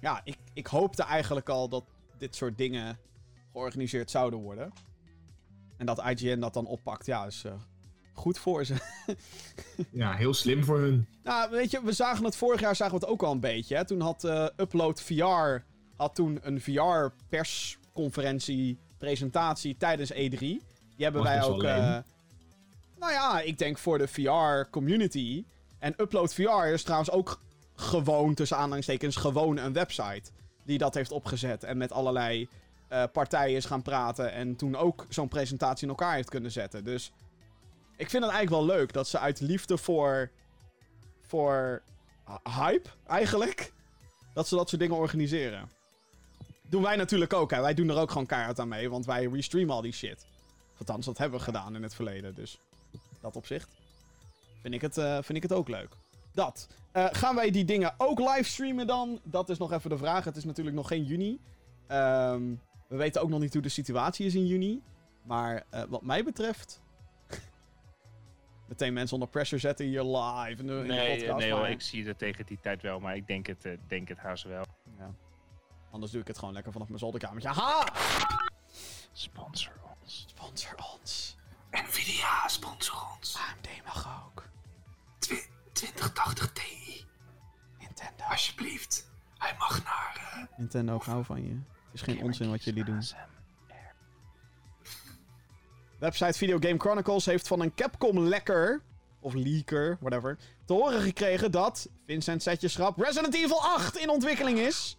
Ja, ik, ik hoopte eigenlijk al dat dit soort dingen georganiseerd zouden worden. En dat IGN dat dan oppakt, ja, is eh, goed voor ze. Ja, heel slim voor hun. nou, weet je, we zagen het vorig jaar zagen we het ook al een beetje. Hè? Toen had eh, Upload VR had toen een VR-persconferentie, presentatie tijdens E3. Die hebben Was wij ook. eh, nou ja, ik denk voor de VR-community. En Upload VR is trouwens ook gewoon, tussen aanhalingstekens, gewoon een website. Die dat heeft opgezet en met allerlei eh, partijen is gaan praten. En toen ook zo'n presentatie in elkaar heeft kunnen zetten. Dus ik vind het eigenlijk wel leuk dat ze uit liefde voor. voor hype, eigenlijk. dat ze dat soort dingen organiseren. Doen wij natuurlijk ook, hè. Wij doen er ook gewoon keihard aan mee, want wij restreamen al die shit. Althans, dat hebben we gedaan in het verleden, dus dat opzicht vind ik het, eh, vind ik het ook leuk. Dat. Eh, gaan wij die dingen ook livestreamen dan? Dat is nog even de vraag. Het is natuurlijk nog geen juni. Ehm, we weten ook nog niet hoe de situatie is in juni. Maar eh, wat mij betreft... meteen mensen onder pressure zetten hier live in de, in de Nee, podcast. nee hoor, ik zie het tegen die tijd wel, maar ik denk het, eh, denk het haast wel. Ja. Anders doe ik het gewoon lekker vanaf mijn zolderkamertje. Ha! Sponsor ons. Sponsor ons. Nvidia, sponsor ons. AMD mag ook. 2080 Ti. Nintendo. Alsjeblieft. Hij mag naar... eh, Nintendo, ik hou van je. Het is geen onzin wat jullie doen. Website Video Game Chronicles heeft van een Capcom lekker, of leaker, whatever, te horen gekregen dat, Vincent zet je schrap, Resident Evil 8 in ontwikkeling is.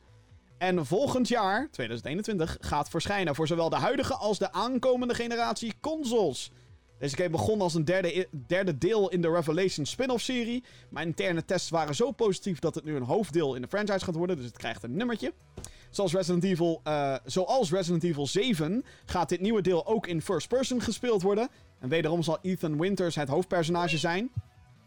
En volgend jaar, 2021, gaat verschijnen voor zowel de huidige als de aankomende generatie consoles. Deze game begon als een derde, derde deel in de Revelation spin-off serie. Maar interne tests waren zo positief dat het nu een hoofddeel in de franchise gaat worden. Dus het krijgt een nummertje. Zoals Resident Evil, eh, zoals Resident Evil 7 gaat dit nieuwe deel ook in first person gespeeld worden. En wederom zal Ethan Winters het hoofdpersonage zijn.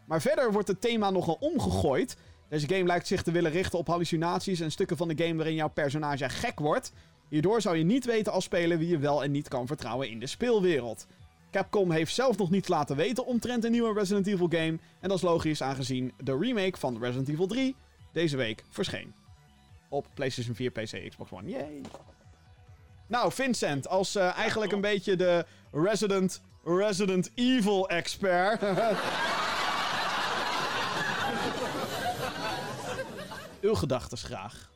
Maar verder wordt het thema nogal omgegooid. Deze game lijkt zich te willen richten op hallucinaties en stukken van de game waarin jouw personage gek wordt. Hierdoor zou je niet weten als speler wie je wel en niet kan vertrouwen in de speelwereld. Capcom heeft zelf nog niets laten weten omtrent een nieuwe Resident Evil game. En dat is logisch aangezien de remake van Resident Evil 3 deze week verscheen. Op PlayStation 4, PC, Xbox One. Yay! Nou, Vincent, als eh, eigenlijk een beetje de Resident, Resident Evil expert. Uw gedachten graag.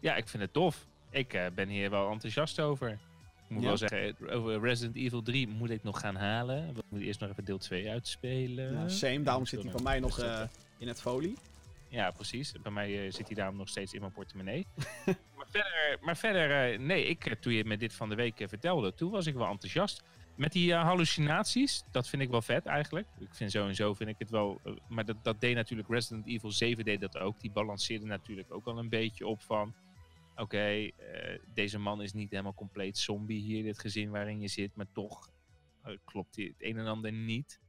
Ja, ik vind het tof. Ik eh, ben hier wel enthousiast over. Ik moet Ja? wel zeggen, over Resident Evil 3 moet ik nog gaan halen. We moeten eerst nog even deel 2 uitspelen. Ja, same, daarom zit hij van mij nog eh, in het folie. Ja, precies. Bij mij eh, zit hij daarom nog steeds in mijn portemonnee. maar verder, maar verder eh, nee, ik, eh, toen je me dit van de week vertelde, toen was ik wel enthousiast. Met die hallucinaties, dat vind ik wel vet eigenlijk. Ik vind sowieso, vind ik het wel... maar dat, dat deed natuurlijk Resident Evil 7 deed dat ook. Die balanceerde natuurlijk ook al een beetje op van... Oké, deze man is niet helemaal compleet zombie hier, dit gezin waarin je zit. Maar toch klopt het een en ander niet.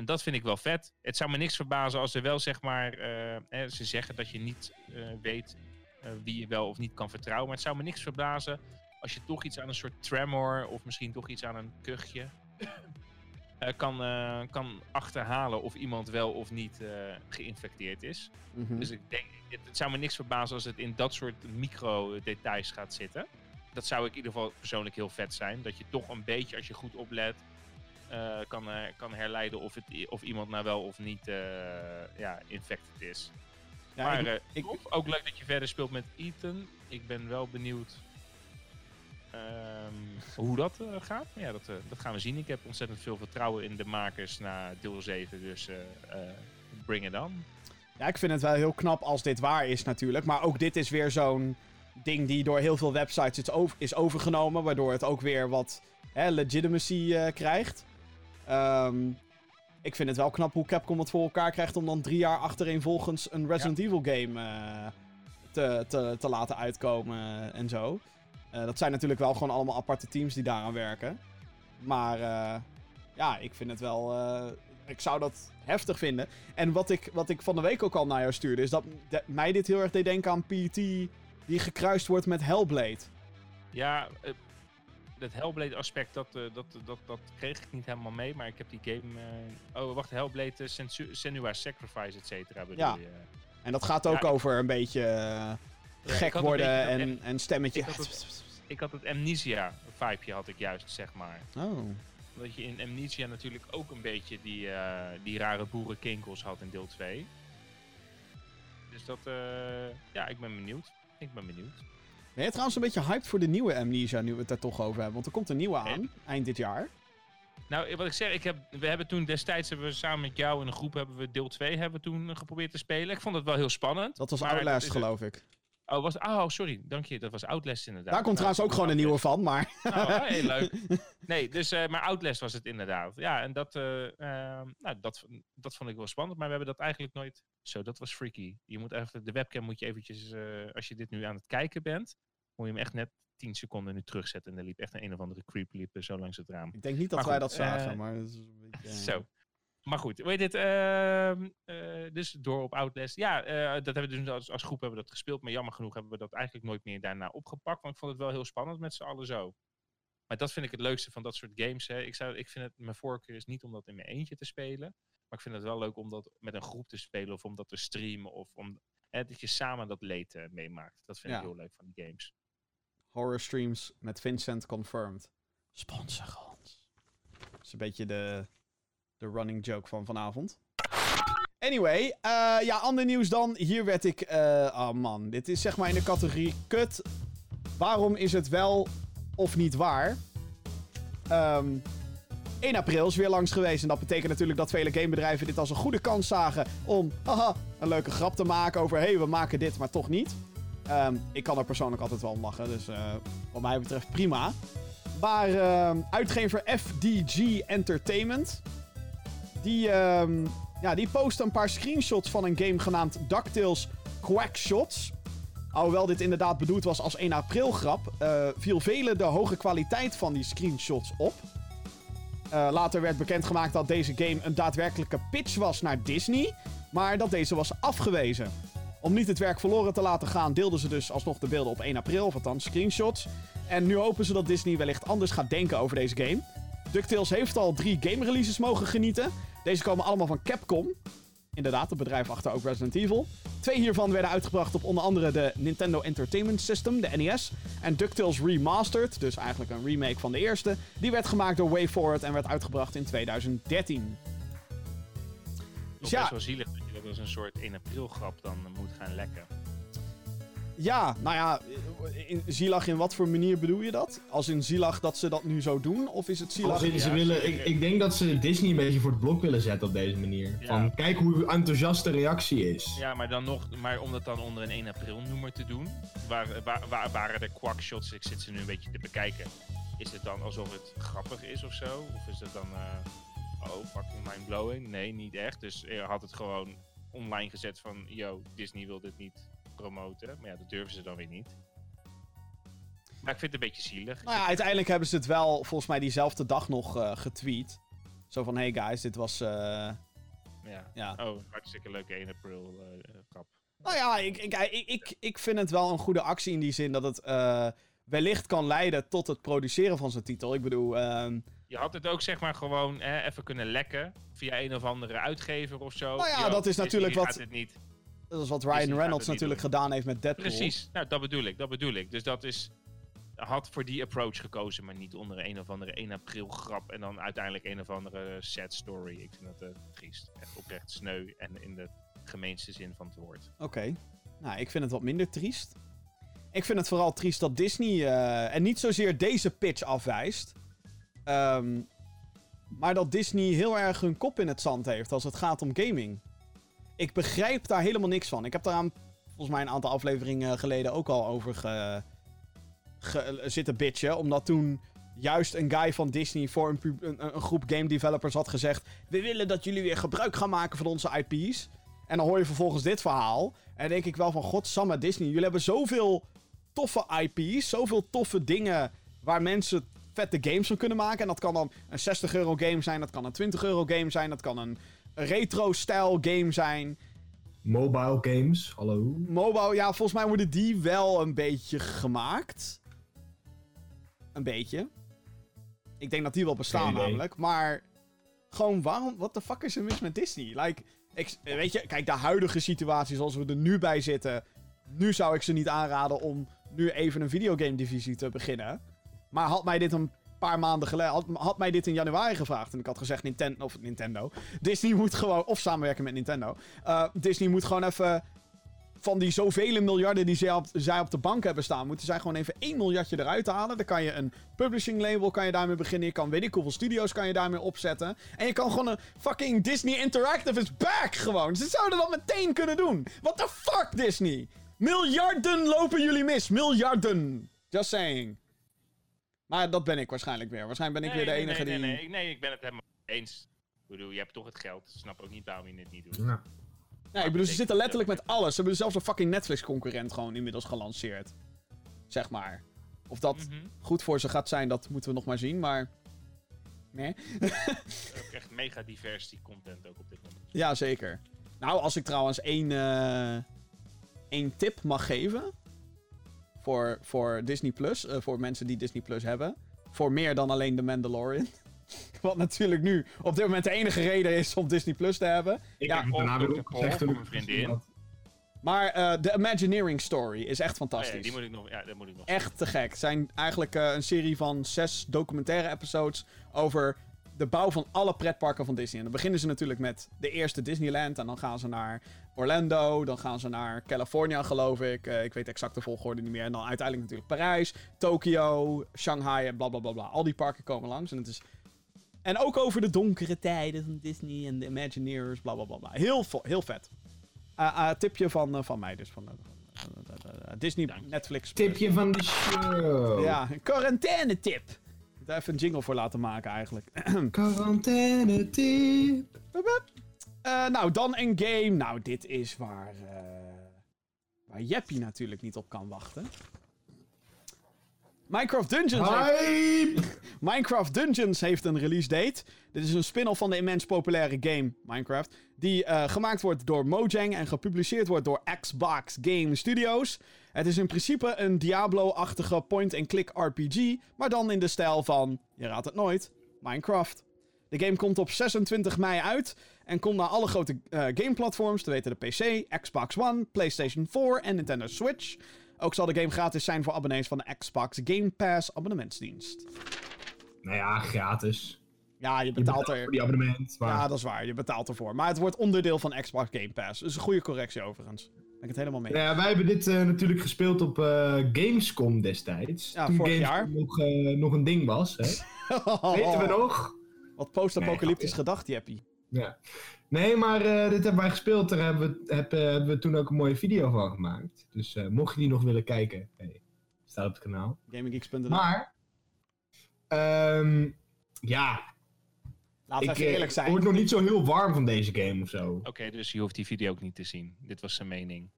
En dat vind ik wel vet. Het zou me niks verbazen als er wel zeg maar. eh, hè, ze zeggen dat je niet eh, weet eh, wie je wel of niet kan vertrouwen. Maar het zou me niks verbazen als je toch iets aan een soort tremor. of misschien toch iets aan een kuchje. kan, kan achterhalen of iemand wel of niet geïnfecteerd is. Mhm. Dus ik denk, het, het zou me niks verbazen als het in dat soort micro-details gaat zitten. Dat zou ik in ieder geval persoonlijk heel vet zijn. Dat je toch een beetje, als je goed oplet, eh, kan, eh, kan herleiden of, het, of iemand nou wel of niet eh, ja, infected is. Ja, maar ik- ik- ook leuk dat je verder speelt met Ethan. Ik ben wel benieuwd ehm, hoe dat gaat. Ja, dat, dat gaan we zien. Ik heb ontzettend veel vertrouwen in de makers na deel 7. Dus eh, bring it on. Ja, ik vind het wel heel knap als dit waar is natuurlijk. Maar ook dit is weer zo'n ding die door heel veel websites is, over, is overgenomen. Waardoor het ook weer wat hè, legitimacy krijgt. Ehm, ik vind het wel knap hoe Capcom het voor elkaar krijgt om dan drie jaar achtereenvolgens een Resident Evil game eh, te, te, te laten uitkomen en zo. Eh, dat zijn natuurlijk wel gewoon allemaal aparte teams die daaraan werken. Maar eh, ja, ik vind het wel. ik zou dat heftig vinden. En wat ik, wat ik van de week ook al naar jou stuurde, is dat de- mij dit heel erg deed denken aan PT die gekruist wordt met Hellblade. Ja, eh, dat Hellblade aspect, dat, eh, dat, dat, dat kreeg ik niet helemaal mee. Maar ik heb die game... eh, oh, wacht, Hellblade, uh, Sensu- Sacrifice, et cetera. Ja. je? En dat gaat ook Ja, over een beetje eh, gek een worden beetje en, en stemmetje. ik had het- Ik had het Amnesia-vibeje, had ik juist, zeg maar. Oh. Dat je in Amnesia natuurlijk ook een beetje die, eh, die rare boerenkinkels had in deel 2. Dus dat, eh, ja, ik ben benieuwd. Ik ben benieuwd. Ben je trouwens een beetje hyped voor de nieuwe Amnesia, nu we het er toch over hebben? Want er komt een nieuwe aan, eind dit jaar. Nou, wat ik zeg, ik heb, we hebben toen destijds hebben we samen met jou in een groep hebben we deel 2 hebben we toen geprobeerd te spelen. Ik vond het wel heel spannend. Dat was Outlast, geloof ik. Oh, was, oh, sorry, dank je. Dat was Outlast inderdaad. Daar komt Nou, trouwens ook gewoon een nieuwe van, maar... Oh, heel leuk. Nee, dus, eh, maar Outlast was het inderdaad. Ja, en dat, eh, eh, nou, dat, dat vond ik wel spannend. Maar we hebben dat eigenlijk nooit... Zo, dat was freaky. Je moet even, de webcam moet je eventjes... eh, als je dit nu aan het kijken bent... moet je hem echt net 10 seconden nu terugzetten. En er liep echt een, een of andere creep liep zo langs het raam. Ik denk niet dat Maar wij goed, dat zagen, maar... Dat is een beetje, Zo. Maar goed, weet dit? ehm, eh, dus door op Outlast. Ja, eh, dat hebben we dus als, als groep hebben we dat gespeeld. Maar jammer genoeg hebben we dat eigenlijk nooit meer daarna opgepakt. Want ik vond het wel heel spannend met z'n allen zo. Maar dat vind ik het leukste van dat soort games. Hè. Ik, zou, ik vind het, mijn voorkeur is niet om dat in mijn eentje te spelen. Maar ik vind het wel leuk om dat met een groep te spelen. Of om dat te streamen. Of om, hè, dat je samen dat leed eh, meemaakt. Dat vind ik heel leuk van die games. Horror streams met Vincent confirmed. Sponsor ons. Dat is een beetje de, de running joke van vanavond. Anyway, eh, ja, ander nieuws dan. Hier werd ik... eh oh man, dit is zeg maar in de categorie kut. Waarom is het wel of niet waar? Ehm 1 april is weer langs geweest. En dat betekent natuurlijk dat vele gamebedrijven dit als een goede kans zagen om haha, een leuke grap te maken over... hé, hey, we maken dit, maar toch niet. Ehm, ik kan er persoonlijk altijd wel om lachen, dus eh, wat mij betreft prima. Maar ehm, uitgever FDG Entertainment, die, ehm, ja, die post een paar screenshots van een game genaamd DuckTales Quackshots. Alhoewel dit inderdaad bedoeld was als 1 april grap, eh, viel velen de hoge kwaliteit van die screenshots op. Eh, later werd bekendgemaakt dat deze game een daadwerkelijke pitch was naar Disney, maar dat deze was afgewezen. Om niet het werk verloren te laten gaan, deelden ze dus alsnog de beelden op 1 april, of althans screenshots. En nu hopen ze dat Disney wellicht anders gaat denken over deze game. DuckTales heeft al drie game releases mogen genieten. Deze komen allemaal van Capcom. Inderdaad, het bedrijf achter ook Resident Evil. Twee hiervan werden uitgebracht op onder andere de Nintendo Entertainment System, de NES. En DuckTales Remastered, dus eigenlijk een remake van de eerste. Die werd gemaakt door WayForward en werd uitgebracht in 2013. Toch ja. best wel zielig dat je dat als een soort 1 april grap dan moet gaan lekken. Ja, nou ja, in, in wat voor manier bedoel je dat? Als in zielig dat ze dat nu zo doen? Of is het zielig... Als in, ze Ja, willen, ik, ik denk dat ze Disney een beetje voor het blok willen zetten op deze manier. Ja. Van, kijk hoe enthousiast de reactie is. Ja, maar dan nog, maar om dat dan onder een 1 april noemer te doen, waar, waar, waar waren de quackshots, ik zit ze nu een beetje te bekijken, is het dan alsof het grappig is of zo? Of is het dan, eh, oh, fucking mindblowing? Nee, niet echt. Dus je had het gewoon online gezet van, yo, Disney wil dit niet promoten. Maar ja, dat durven ze dan weer niet. Maar ik vind het een beetje zielig. Nou ja, uiteindelijk hebben ze het wel volgens mij diezelfde dag nog eh, getweet. Zo van, hey guys, dit was... eh, Ja. ja. Oh, hartstikke leuke 1 april eh, grap. Nou ja, ik, ik, ik, ik, vind het wel een goede actie in die zin dat het eh, wellicht kan leiden tot het produceren van zijn titel. Ik bedoel, ehm, Je had het ook zeg maar gewoon eh, even kunnen lekken via een of andere uitgever of zo. Nou ja, Yo, dat is natuurlijk wat- gaat het niet. Dat is wat Ryan Reynolds natuurlijk doen. gedaan heeft met Deadpool. Precies, nou dat bedoel ik, dat bedoel ik. Dus dat is, had voor die approach gekozen, maar niet onder een of andere 1 april grap en dan uiteindelijk een of andere sad story. Ik vind dat eh triest. Echt oprecht sneu en in de gemeenste zin van het woord. Oké. Nou, ik vind het wat minder triest. Ik vind het vooral triest dat Disney. eh, en niet zozeer deze pitch afwijst. ehm, maar dat Disney heel erg hun kop in het zand heeft als het gaat om gaming. Ik begrijp daar helemaal niks van. Ik heb daar aan, volgens mij een aantal afleveringen geleden ook al over ge, zitten bitchen. Omdat toen juist een guy van Disney voor een, een, een groep game developers had gezegd... We willen dat jullie weer gebruik gaan maken van onze IP's. En dan hoor je vervolgens dit verhaal. En denk ik wel van, godsamme Disney, jullie hebben zoveel toffe IP's, zoveel toffe dingen waar mensen vette games van kunnen maken. En dat kan dan een 60 euro game zijn, dat kan een 20 euro game zijn, dat kan een retro-style game zijn. Mobile games, hallo. Mobile, ja, volgens mij worden die wel een beetje gemaakt. Een beetje. Ik denk dat die wel bestaan namelijk. Maar gewoon waarom, what the fuck is er mis met Disney? Like, ik, weet je, kijk, de huidige situatie zoals we er nu bij zitten. Nu zou ik ze niet aanraden om nu even een videogame divisie te beginnen. Maar had mij dit een paar maanden geleden, had, mij dit in januari gevraagd. En ik had gezegd Nintendo, of Nintendo. Disney moet gewoon, of samenwerken met Nintendo. Eh, Disney moet gewoon even van die zoveel miljarden die zij op, zij op de bank hebben staan, moeten zij gewoon even 1 miljardje eruit halen. Dan kan je een publishing label kan je daarmee beginnen. Je kan weet ik hoeveel studio's kan je daarmee opzetten. En je kan gewoon een fucking Disney Interactive is back gewoon. Ze zouden dat meteen kunnen doen. What the fuck Disney? Miljarden lopen jullie mis. Miljarden. Just saying. Maar dat ben ik waarschijnlijk weer. Waarschijnlijk ben ik Nee, weer de nee, enige nee, die... Nee, nee, nee, ik ben het helemaal eens. Ik bedoel, je hebt toch het geld. Ik snap ook niet waarom je dit niet doet. Ja. Ja, ik bedoel, ze zitten letterlijk met alles. Ze hebben zelfs een fucking Netflix-concurrent gewoon inmiddels gelanceerd. Zeg maar. Of dat Mhm. goed voor ze gaat zijn, dat moeten we nog maar zien, maar... Nee. Ook echt mega divers die content ook op dit moment. Ja, zeker. Nou, als ik trouwens één, eh, één tip mag geven... Voor, voor Disney Plus, eh, voor mensen die Disney Plus hebben... Voor meer dan alleen The Mandalorian. Wat natuurlijk nu op dit moment de enige reden is om Disney Plus te hebben. Ik Ja, heb daarna weer opgezegd Paul toen voor ik mijn vriendin. Maar eh The Imagineering Story is echt Oh ja, fantastisch. die moet ik nog, ja, dat moet ik nog. echt te gek. Het zijn eigenlijk eh, een serie van zes documentaire episodes over de bouw van alle pretparken van Disney. En dan beginnen ze natuurlijk met de eerste Disneyland. En dan gaan ze naar Orlando. Dan gaan ze naar California, geloof ik. Eh, ik weet exact de volgorde niet meer. En dan uiteindelijk natuurlijk Parijs, Tokio, Shanghai en bla bla bla bla. Al die parken komen langs. En, het is... en ook over de donkere tijden van Disney en de Imagineers, bla bla bla. bla. Heel, heel vet. Eh, eh, tipje van, eh, van mij dus. Van, eh, Disney, Dank. Netflix. Tipje van de show. Ja, een quarantaine tip. Daar even een jingle voor laten maken eigenlijk. Quarantaine tip. Eh, nou, dan een game. Nou, dit is waar, eh waar Jeppie natuurlijk niet op kan wachten. Minecraft Dungeons, Hype! Minecraft Dungeons heeft een release date. Dit is een spin-off van de immens populaire game Minecraft. Die eh, gemaakt wordt door Mojang en gepubliceerd wordt door Xbox Game Studios. Het is in principe een Diablo-achtige point-and-click RPG. Maar dan in de stijl van, je raadt het nooit, Minecraft. De game komt op 26 mei uit en komt naar alle grote eh, gameplatforms, te weten de PC, Xbox One, PlayStation 4 en Nintendo Switch. Ook zal de game gratis zijn voor abonnees van de Xbox Game Pass abonnementsdienst. Nou ja, gratis. Ja, je Je betaalt er. voor die abonnement. Maar Ja, dat is waar. Je betaalt ervoor. Maar het wordt onderdeel van Xbox Game Pass. Dus een goede correctie overigens. Ben ik het helemaal mee. Ja, wij hebben dit eh, natuurlijk gespeeld op eh, Gamescom destijds. Ja, toen vorig Gamescom jaar. Nog, nog een ding was. Hè? Weten we nog? Wat post-apocalyptisch Nee, gedacht, Jeppie. Ja. Nee, maar eh, dit hebben wij gespeeld. Daar hebben we, heb, eh, hebben we toen ook een mooie video van gemaakt. Dus eh, mocht je die nog willen kijken, hey, staat op het kanaal. GamingGeeks.nl. Maar, ehm, ja, Laten we ik even eerlijk zijn. word nog niet zo heel warm van deze game of zo. Oké, dus je hoeft die video ook niet te zien. Dit was zijn mening.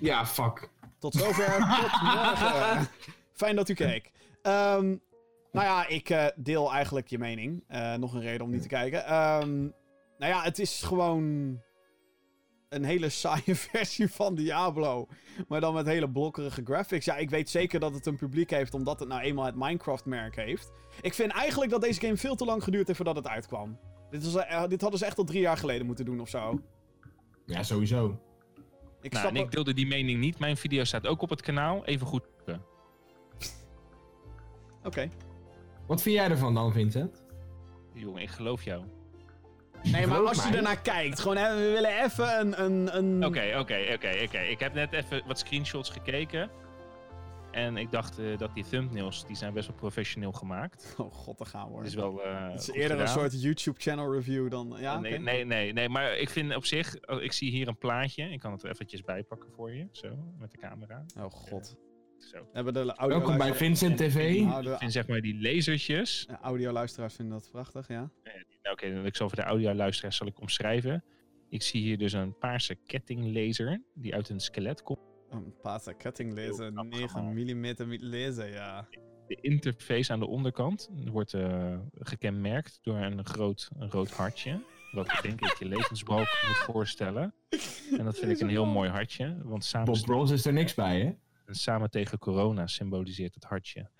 Ja, fuck. Tot zover. Tot morgen. Fijn dat u keek. Ehm, nou ja, ik eh, deel eigenlijk je mening. Eh, nog een reden om niet te kijken. Ehm, nou ja, het is gewoon een hele saaie versie van Diablo. Maar dan met hele blokkerige graphics. Ja, ik weet zeker dat het een publiek heeft, omdat het nou eenmaal het Minecraft-merk heeft. Ik vind eigenlijk dat deze game veel te lang geduurd heeft voordat het uitkwam. Dit, was, eh, dit hadden ze echt al drie jaar geleden moeten doen of zo. Ja, sowieso. Ik Nou, en ik deelde die mening niet. Mijn video staat ook op het kanaal. Even goed. Oké. Wat vind jij ervan dan, Vincent? Jongen, ik geloof jou. Nee, maar als je ernaar kijkt, gewoon, hè, we willen even een... een, een... Oké, oké, oké, oké. Ik heb net even wat screenshots gekeken. En ik dacht eh, dat die thumbnails, die zijn best wel professioneel gemaakt. Oh god, daar gaan we hoor. Het is wel eh, Het is eerder een soort YouTube-channel review dan... Ja, nee, nee, nee, nee, maar ik vind op zich, oh, ik zie hier een plaatje. Ik kan het er eventjes bij pakken voor je, zo, met de camera. Oh god. Zo. We hebben de audio Welkom bij Vincent TV. Ik de vind zeg maar die lasertjes. ja, audioluisteraars vinden dat prachtig, ja. Die- nou, Oké, ik zal voor de audio-luisteraars zal ik omschrijven. Ik zie hier dus een paarse kettinglaser die uit een skelet komt. Een pata cutting laser, Heel knap 9 gemaakt. mm laser, ja. De interface aan de onderkant wordt eh, gekenmerkt door een groot een rood hartje. Wat ik denk ik je levensbalk moet voorstellen. En dat vind ik een heel mooi hartje. Want samen, Bob Bros is er niks bij, hè? Samen tegen corona symboliseert het hartje.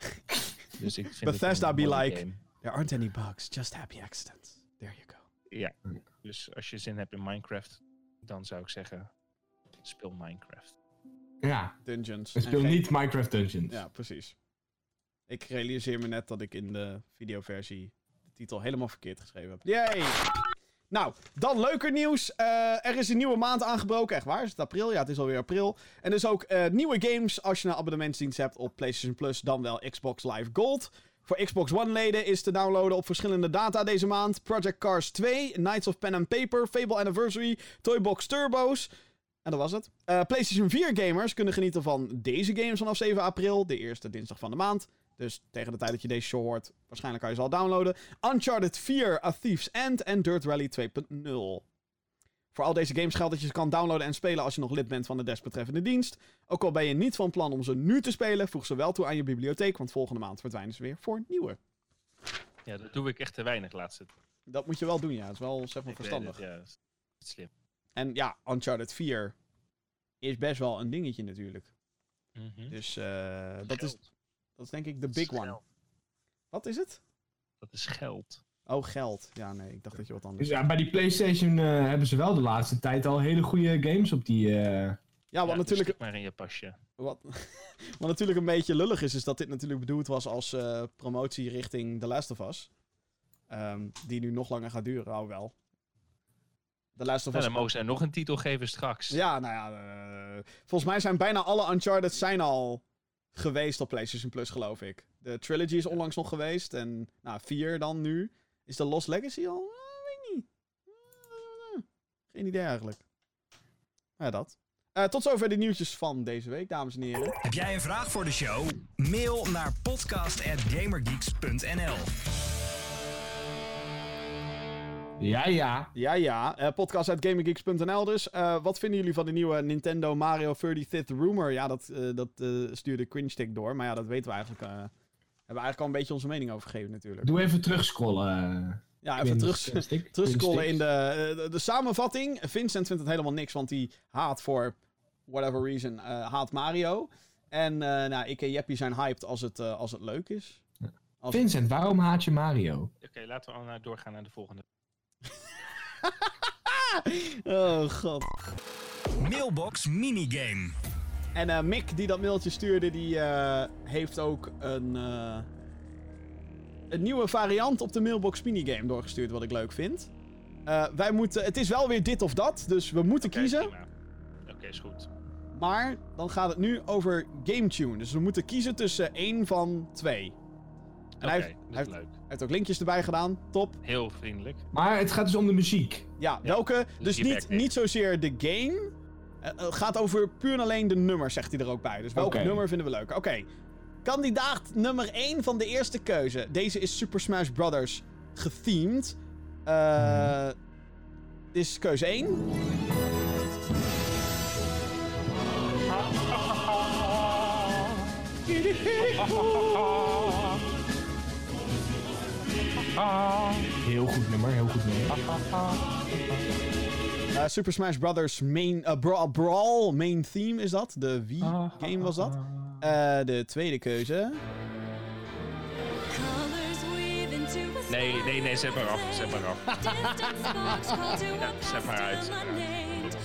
Dus ik vind Bethesda be like- game. There aren't any bugs, just happy accidents. There you go. Ja, dus als je zin hebt in Minecraft, dan zou ik zeggen, speel Minecraft. Ja, Dungeons. en spelen geen- niet Minecraft Dungeons. Ja, precies. Ik realiseer me net dat ik in de videoversie de titel helemaal verkeerd geschreven heb. Yay! Nou, dan leuker nieuws. Eh, er is een nieuwe maand aangebroken. Echt waar? Is het april? Ja, het is alweer april. En dus ook eh, nieuwe games als je een abonnementsdienst hebt op PlayStation Plus, dan wel Xbox Live Gold. Voor Xbox One leden is te downloaden op verschillende data deze maand. Project Cars 2, Knights of Pen and Paper, Fable Anniversary, Toybox Turbo's. En dat was het. Eh, PlayStation 4 gamers kunnen genieten van deze games vanaf 7 april, de eerste dinsdag van de maand. Dus tegen de tijd dat je deze show hoort, waarschijnlijk kan je ze al downloaden. Uncharted 4, A Thief's End en Dirt Rally 2.0. Voor al deze games geldt dat je ze kan downloaden en spelen als je nog lid bent van de desbetreffende dienst. Ook al ben je niet van plan om ze nu te spelen, voeg ze wel toe aan je bibliotheek, want volgende maand verdwijnen ze weer voor nieuwe. Ja, dat doe ik echt te weinig laatste Dat moet je wel doen, ja. Dat is wel zeg maar Ik verstandig. het, ja, dat is slim. En ja, Uncharted 4 is best wel een dingetje natuurlijk. Mhm. Dus eh, dat, is. Dat is denk ik de big one. geld. Wat is het? Dat is geld. Oh, geld. Ja, nee, ik dacht dat je wat anders Dus ja, bij die PlayStation eh, hebben ze wel de laatste tijd al hele goede games op die. eh, Ja, wat, Ja, natuurlijk, maar in je pasje. wat, wat natuurlijk een beetje lullig is, is dat dit natuurlijk bedoeld was als eh, promotie richting The Last of Us. Ehm, die nu nog langer gaat duren, al wel. The Last of Us... dan mogen ze nog een titel geven straks. Ja, nou ja, eh, volgens mij zijn bijna alle Uncharted zijn al geweest op PlayStation Plus, geloof ik. De Trilogy is onlangs nog geweest en nou, 4 dan nu. Is de Lost Legacy al? Eh, weet ik niet. Eh, geen idee eigenlijk. Ja, dat. Eh, tot zover de nieuwtjes van deze week, dames en heren. Heb jij een vraag voor de show? Mail naar podcast.gamergeeks.nl Ja, ja. Ja, ja. eh podcast.gaminggeeks.nl dus. Eh, wat vinden jullie van de nieuwe Nintendo Mario 35th Rumor? Ja, dat, eh, dat eh, stuurde Cringe door. Maar ja, dat weten we eigenlijk. eh hebben we eigenlijk al een beetje onze mening over gegeven natuurlijk. Doe even terugscrollen. Ja, even terug, terugscrollen in de, eh, de, de samenvatting. Vincent vindt het helemaal niks, want hij haat voor whatever reason, eh, haat Mario. En eh, nou, ik en Jeppie zijn hyped als het, eh, als het leuk is. Als- Vincent, waarom haat je Mario? Oké, laten we al doorgaan naar de volgende. oh god. Mailbox minigame. En eh, Mick, die dat mailtje stuurde, die eh, heeft ook een, eh, een nieuwe variant op de mailbox minigame doorgestuurd, wat ik leuk vind. Eh, wij moeten, het is wel weer dit of dat, dus we moeten kiezen. Oké, is goed. Maar dan gaat het nu over GameTune. Dus we moeten kiezen tussen één van twee. En hij, heeft, dat hij is heeft- leuk. hij heeft ook linkjes erbij gedaan. Top. Heel vriendelijk. Maar het gaat dus om de muziek. Ja, welke? Dus je niet, niet zozeer de game. Eh, het gaat over puur en alleen de nummers, zegt hij er ook bij. Dus welk Oké. nummer vinden we leuk? Oké. Kandidaat nummer 1 van de eerste keuze. Deze is Super Smash Bros. gethemed. Eh Dit is keuze 1. Heel goed nummer, heel goed nummer. Eh, Super Smash Bros. Main, eh, Bra- Brawl main theme is dat. De Wii-game was dat. Eh, de tweede keuze. Nee, Nee, nee, nee, zet maar af. Zet maar af. Ja, zet maar uit. zet maar uit.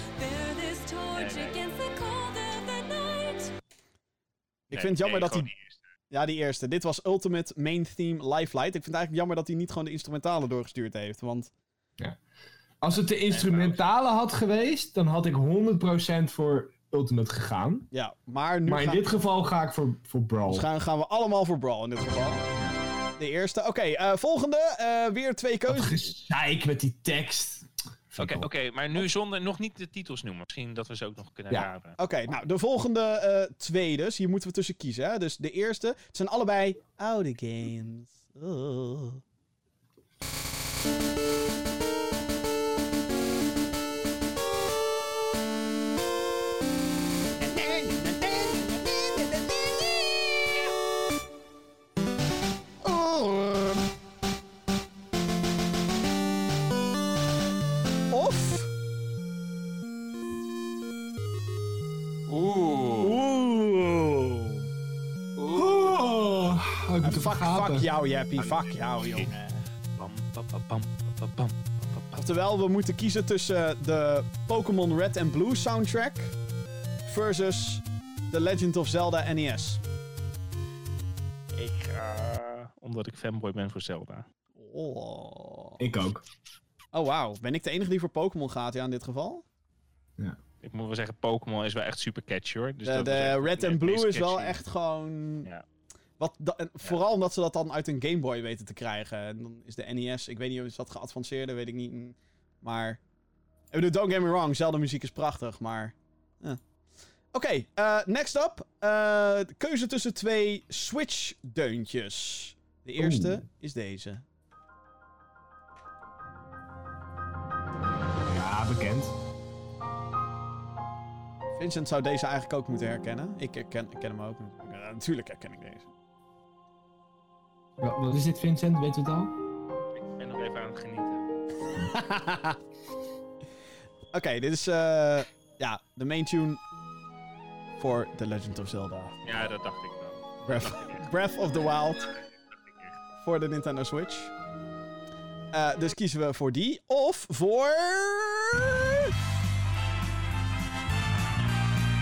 Ik vind het jammer dat hij... Ja, die eerste. Dit was Ultimate Main Theme Live Light. Ik vind het eigenlijk jammer dat hij niet gewoon de instrumentale doorgestuurd heeft. Want Als het de instrumentale had geweest, dan had ik 100% voor Ultimate gegaan. ja, maar nu Maar in gaan, dit geval ga ik voor, voor Brawl. dus gaan, gaan we allemaal voor Brawl in dit geval. De eerste. Oké, eh, volgende. eh, weer twee keuzes. gezeik met die tekst. Oké, oké, maar nu zonder nog niet de titels noemen. Misschien dat we ze ook nog kunnen Ja. raden. Oké, nou, de volgende twee dus. Hier moeten we tussen kiezen. Hè? Dus de eerste. Het zijn allebei oude games. Oh. Fuck, jou, Jeppie. Fuck jou, jongen. Oftewel, we moeten kiezen tussen de Pokémon Red and Blue soundtrack versus The Legend of Zelda NES. Ik ga... Omdat ik fanboy ben voor Zelda. Oh, Ik ook. oh wauw. Ben ik de enige die voor Pokémon gaat, ja, in dit geval? Ik moet wel zeggen, Pokémon is wel echt super catchy hoor. Dus de dat de Red and Blue is wel echt gewoon... Ja. Wat, da- en vooral omdat ze dat dan uit een Game Boy weten te krijgen. En dan is de NES, ik weet niet of is dat geavanceerde, weet ik niet. Mm, Maar, ik bedoel, don't get me wrong, Zelda muziek is prachtig, maar... eh. Oké, eh, next up. eh, keuze tussen twee Switch-deuntjes. De eerste Oeh. is deze. Ja, bekend. Vincent zou deze eigenlijk ook moeten herkennen. Ik herken, ik ken hem ook. Ja, natuurlijk herken ik deze. Wat, wat is dit, Vincent? Weet je het al? Ik ben nog even aan het genieten. Oké, dit is eh, ja, de main tune voor The Legend of Zelda. Ja, dat dacht ik wel. Breath, of the Wild voor de Nintendo Switch. Eh, dus kiezen we voor die of voor...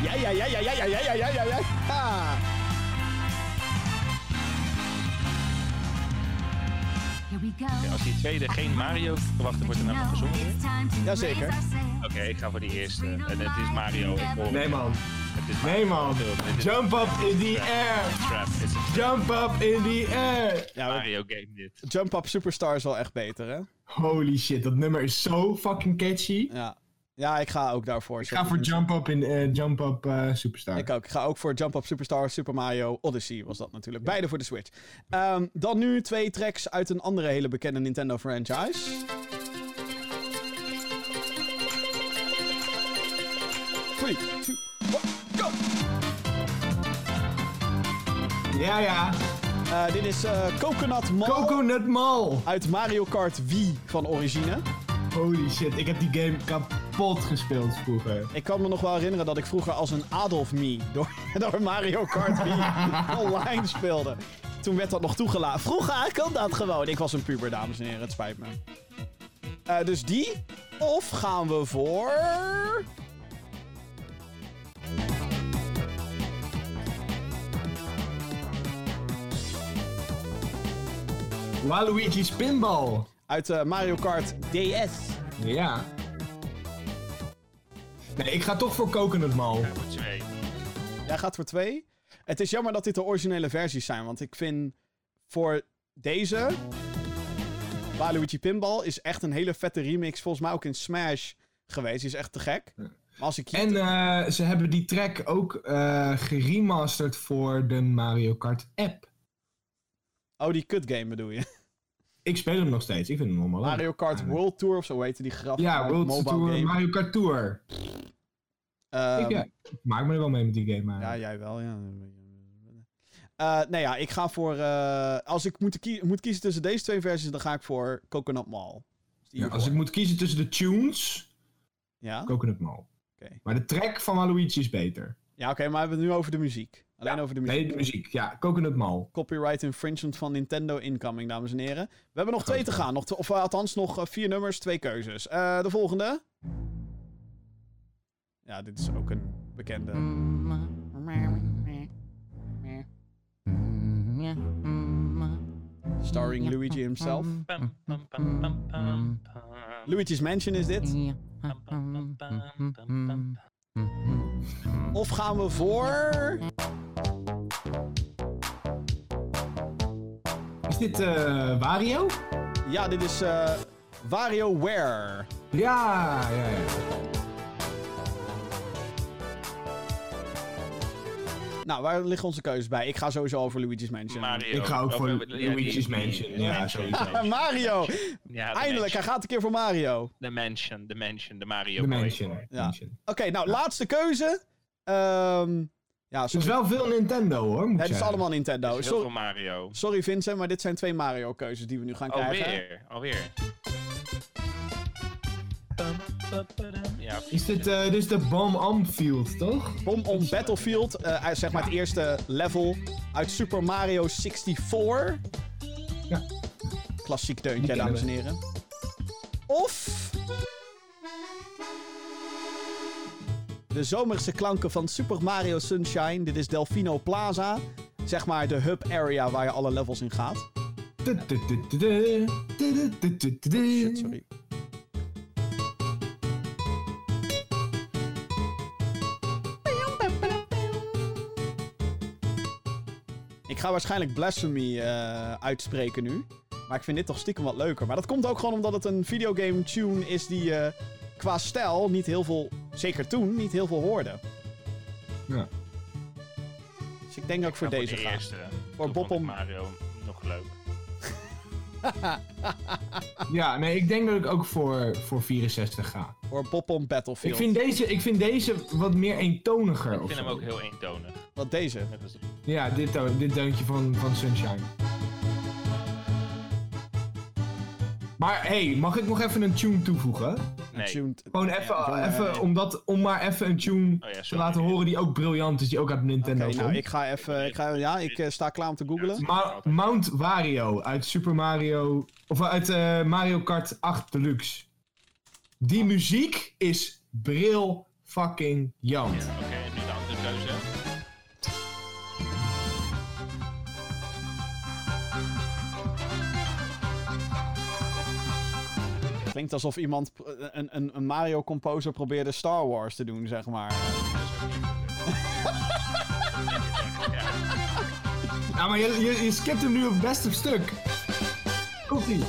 Ja, ja, ja, ja, ja, ja, ja, ja, ja, ja, ja. Oké, als die tweede geen Mario verwacht, wordt er namelijk gezongen weer. Jazeker. Oké, ik ga voor die eerste. En het is Mario. Ik hoor Nee, man. Het is Nee, man. Jump up in the air. Trap. Jump up in the air. Ja, Mario game dit. Jump Up Superstar is wel echt beter, hè? Holy shit, dat nummer is zo fucking catchy. Ja. Ja, ik ga ook daarvoor. Ik ga voor Jump Up in eh, Jump Up eh, Superstar. Ik ook. Ik ga ook voor Jump Up Superstar, Super Mario Odyssey was dat natuurlijk. Beide voor de Switch. Ehm, dan nu twee tracks uit een andere hele bekende Nintendo franchise. Three, two, one, go! Ja, ja. Eh, dit is Coconut Mall Coconut Mall. uit Mario Kart Wii van origine. Holy shit, ik heb die game kapot gespeeld vroeger. Ik kan me nog wel herinneren dat ik vroeger als een Adolf Me door, door Mario Kart Wii online speelde. Toen werd dat nog toegelaten. Vroeger kon dat gewoon. Ik was een puber, dames en heren. Het spijt me. Eh, dus die. Of gaan we voor... Waluigi's Pinball. Uit eh, Mario Kart DS. Ja. Nee, ik ga toch voor Coconut Mall. Ja, voor twee. Jij gaat voor twee. Het is jammer dat dit de originele versies zijn. Want ik vind voor deze... Waluigi Pinball is echt een hele vette remix. Volgens mij ook in Smash geweest. Die is echt te gek. Maar als ik hier... En eh, ze hebben die track ook eh geremasterd voor de Mario Kart app. Oh, die cut game bedoel je? Ik speel hem nog steeds, ik vind hem allemaal. Mario Kart World Tour of zo heette die grap. Ja, World Tour, Mario Kart Tour. Ehm, ik, ja, maak me er wel mee met die game. Maar... ja, jij wel, ja. Eh nee, ja, ik ga voor... eh, als ik moet, kie- moet kiezen tussen deze twee versies, dan ga ik voor Coconut Mall. Ja, als ik moet kiezen tussen de tunes, Ja, Coconut Mall. Oké. Maar de track van Waluigi is beter. ja oké, maar we hebben het nu over de muziek. Alleen Ja. over de muziek. Nee, de muziek. Ja, Coconut Mall. Copyright infringement van Nintendo incoming, dames en heren. We hebben nog twee te gaan. Nog of eh, althans nog eh, vier nummers, twee keuzes. Eh, de volgende. Ja, dit is ook een bekende. Starring Luigi himself. Luigi's Mansion is dit. Pam. Of gaan we voor... Is dit eh, Wario? Ja, dit is eh WarioWare. Ja, ja, ja. Nou, waar liggen onze keuzes bij? Ik ga sowieso over Luigi's Mansion. Mario. Ik ga ook voor ja, Luigi's Mansion. Ja, sowieso. Mario! Ja, de Eindelijk, hij gaat een keer voor Mario. De mansion, de mansion, de Mario De boy. Mansion. Ja. Mansion. Oké, nou, laatste keuze. Ehm ja, Het is wel veel Nintendo hoor, moet het is zeggen. allemaal Nintendo. Is heel veel Sorry, Mario. sorry Vincent, maar dit zijn twee Mario-keuzes die we nu gaan krijgen. Alweer, alweer. Ja, Is dit, eh, dit is de Bomb Am Field, toch? Bom on Battlefield, eh, zeg maar het eerste level uit Super Mario 64. Ja. Klassiek deuntje, dames en heren. Of... De zomerse klanken van Super Mario Sunshine. Dit is Delfino Plaza. Zeg maar de hub area waar je alle levels in gaat. Shit, sorry. Ik ga waarschijnlijk Blasphemy eh, uitspreken nu. Maar ik vind dit toch stiekem wat leuker. Maar dat komt ook gewoon omdat het een videogame tune is die je qua stijl niet heel veel, zeker toen, niet heel veel hoorde. Ja. Dus ik denk ook voor Nou, deze eerste. Voor Bob ik om- Mario nog leuk. Ja, nee, ik denk dat ik ook voor, voor 64 ga. Voor Bob on Battlefield. Ik vind, deze, ik vind deze wat meer eentoniger. Ik vind hem ook heel eentonig. Wat deze? Ja, dit, toon- dit deuntje van, van Sunshine. Maar hey, mag ik nog even een tune toevoegen? Nee. Tuned- Gewoon even, Ja, even ja. omdat, om maar even een tune Oh ja, te laten horen die ook briljant is, die ook uit Nintendo Oké, nou, komt. ik ga even. Ik ga, ja, ik eh, sta klaar om te googlen. Ma- Mount Wario uit Super Mario. Of uit eh, Mario Kart 8 Deluxe. Die muziek is bril fucking jant. Oké, nu Klinkt alsof iemand eh, een, een, een Mario composer probeerde Star Wars te doen, zeg maar. Ja, maar je, je, je skipt hem nu op het beste stuk. Komt ie.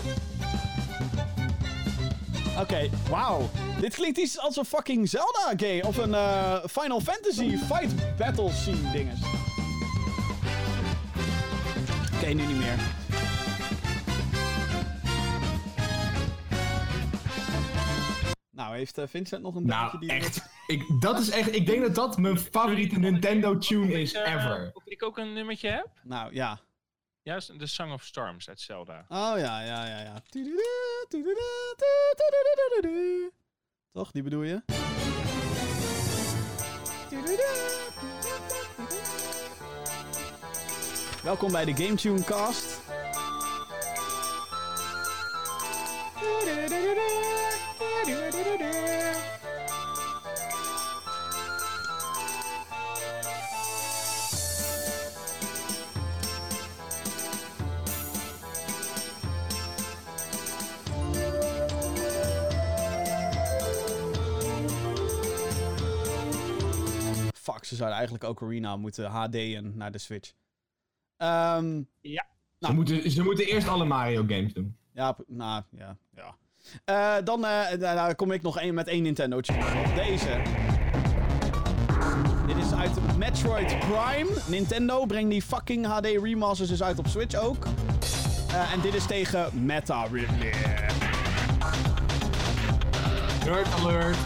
Oké, wauw. Dit klinkt iets als een fucking Zelda game. Of een eh, Final Fantasy Fight Battle Scene dinges. Oké, nu niet meer. Nou, heeft eh, Vincent nog een Nou, die... echt. Ik, dat is echt. Ik denk dat dat mijn favoriete Nintendo tune is Eh, ever. Of ik ook een nummertje heb? Nou, ja. Ja, de Song of Storms uit Zelda. Oh, ja, ja, ja, ja. Toch? Die bedoel je? Welkom bij de GameTune Cast. Fuck, ze zouden eigenlijk ook Arena moeten HD'en naar de Switch. Eeme Ja. Ze, moeten, ze moeten eerst alle Mario games doen. Ja, nou, ja, ja. Eh, dan eh, da- daar kom ik nog één met één Nintendo tune. Deze. Dit is uit Metroid Prime. Nintendo, breng die fucking HD remasters dus uit op Switch ook. Eh, en dit is tegen Meta Ridley. Nerd alert.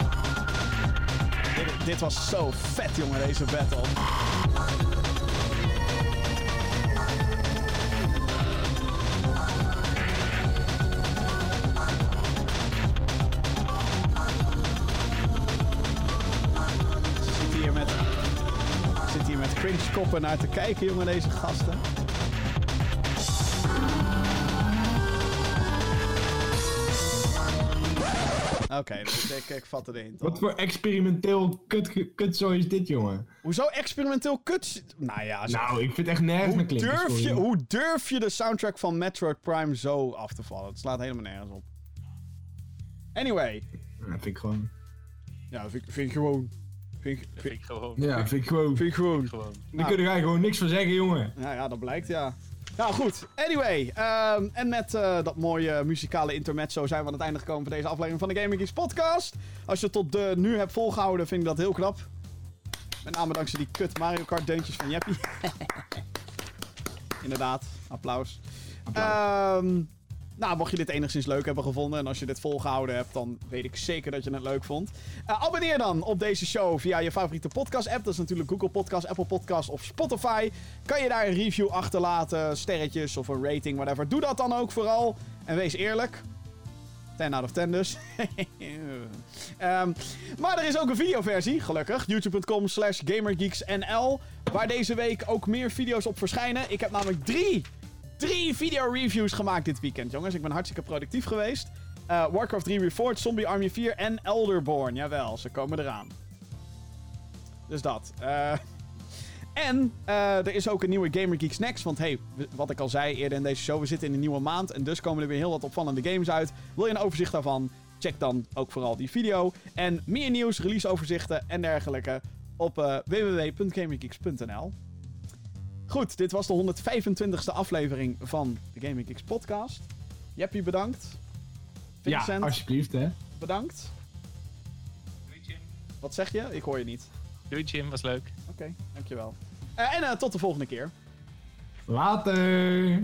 Dit, dit was zo vet, jongen, deze battle. Koppen naar te kijken, jongen, deze gasten. Oké, dus ik, ik vat het in. Wat voor experimenteel kut, kutzooi is dit, jongen? Hoezo experimenteel kut? Nou ja, zo- Nou, ik vind het echt nergens hoe, durf sorry. je, hoe durf je de soundtrack van Metroid Prime zo af te vallen? Het slaat helemaal nergens op. Anyway. Ja, vind ik gewoon. Ja, vind, ik- vind ik gewoon. Vind, ik- Dat vind, vind ik gewoon. Ja, vind ik gewoon. vind ik gewoon. gewoon. Daar kun je eigenlijk gewoon niks van zeggen, jongen. Nou ja, dat blijkt, ja. Nou goed, anyway. ehm, en met eh, dat mooie muzikale intermezzo zijn we aan het einde gekomen van deze aflevering van de Gaming Geeks podcast. Als je het tot de, nu hebt volgehouden, vind ik dat heel knap. Met name dankzij die kut Mario Kart deuntjes van Jeppie. Inderdaad, applaus. Ehm, nou, mocht je dit enigszins leuk hebben gevonden en als je dit volgehouden hebt, dan weet ik zeker dat je het leuk vond. Eh, abonneer dan op deze show via je favoriete podcast-app. Dat is natuurlijk Google Podcast, Apple Podcast of Spotify. Kan je daar een review achterlaten, sterretjes of een rating, whatever. Doe dat dan ook vooral. En wees eerlijk. 10 out of 10 dus. Ehm, maar er is ook een videoversie, gelukkig. YouTube.com slash GamerGeeksNL. Waar deze week ook meer video's op verschijnen. Ik heb namelijk drie, drie video-reviews gemaakt dit weekend, jongens. Ik ben hartstikke productief geweest. Eh, Warcraft 3 Reforged, Zombie Army 4 en Elderborn. Jawel, ze komen eraan. Dus dat. Eh, en eh, er is ook een nieuwe Gamer Geeks Next. Want hey, wat ik al zei eerder in deze show, we zitten in een nieuwe maand. En dus komen er weer heel wat opvallende games uit. Wil je een overzicht daarvan? Check dan ook vooral die video. En meer nieuws, releaseoverzichten en dergelijke op eh www.gamergeeks.nl. Goed, dit was de 125ste aflevering van de Gaming Geeks podcast. Jeppie, bedankt. Ja, Vincent, alsjeblieft, hè. bedankt. Doei Jim. Wat zeg je? Ik hoor je niet. Doei Jim, was leuk. Oké, dankjewel. Eh, en eh, tot de volgende keer. Later.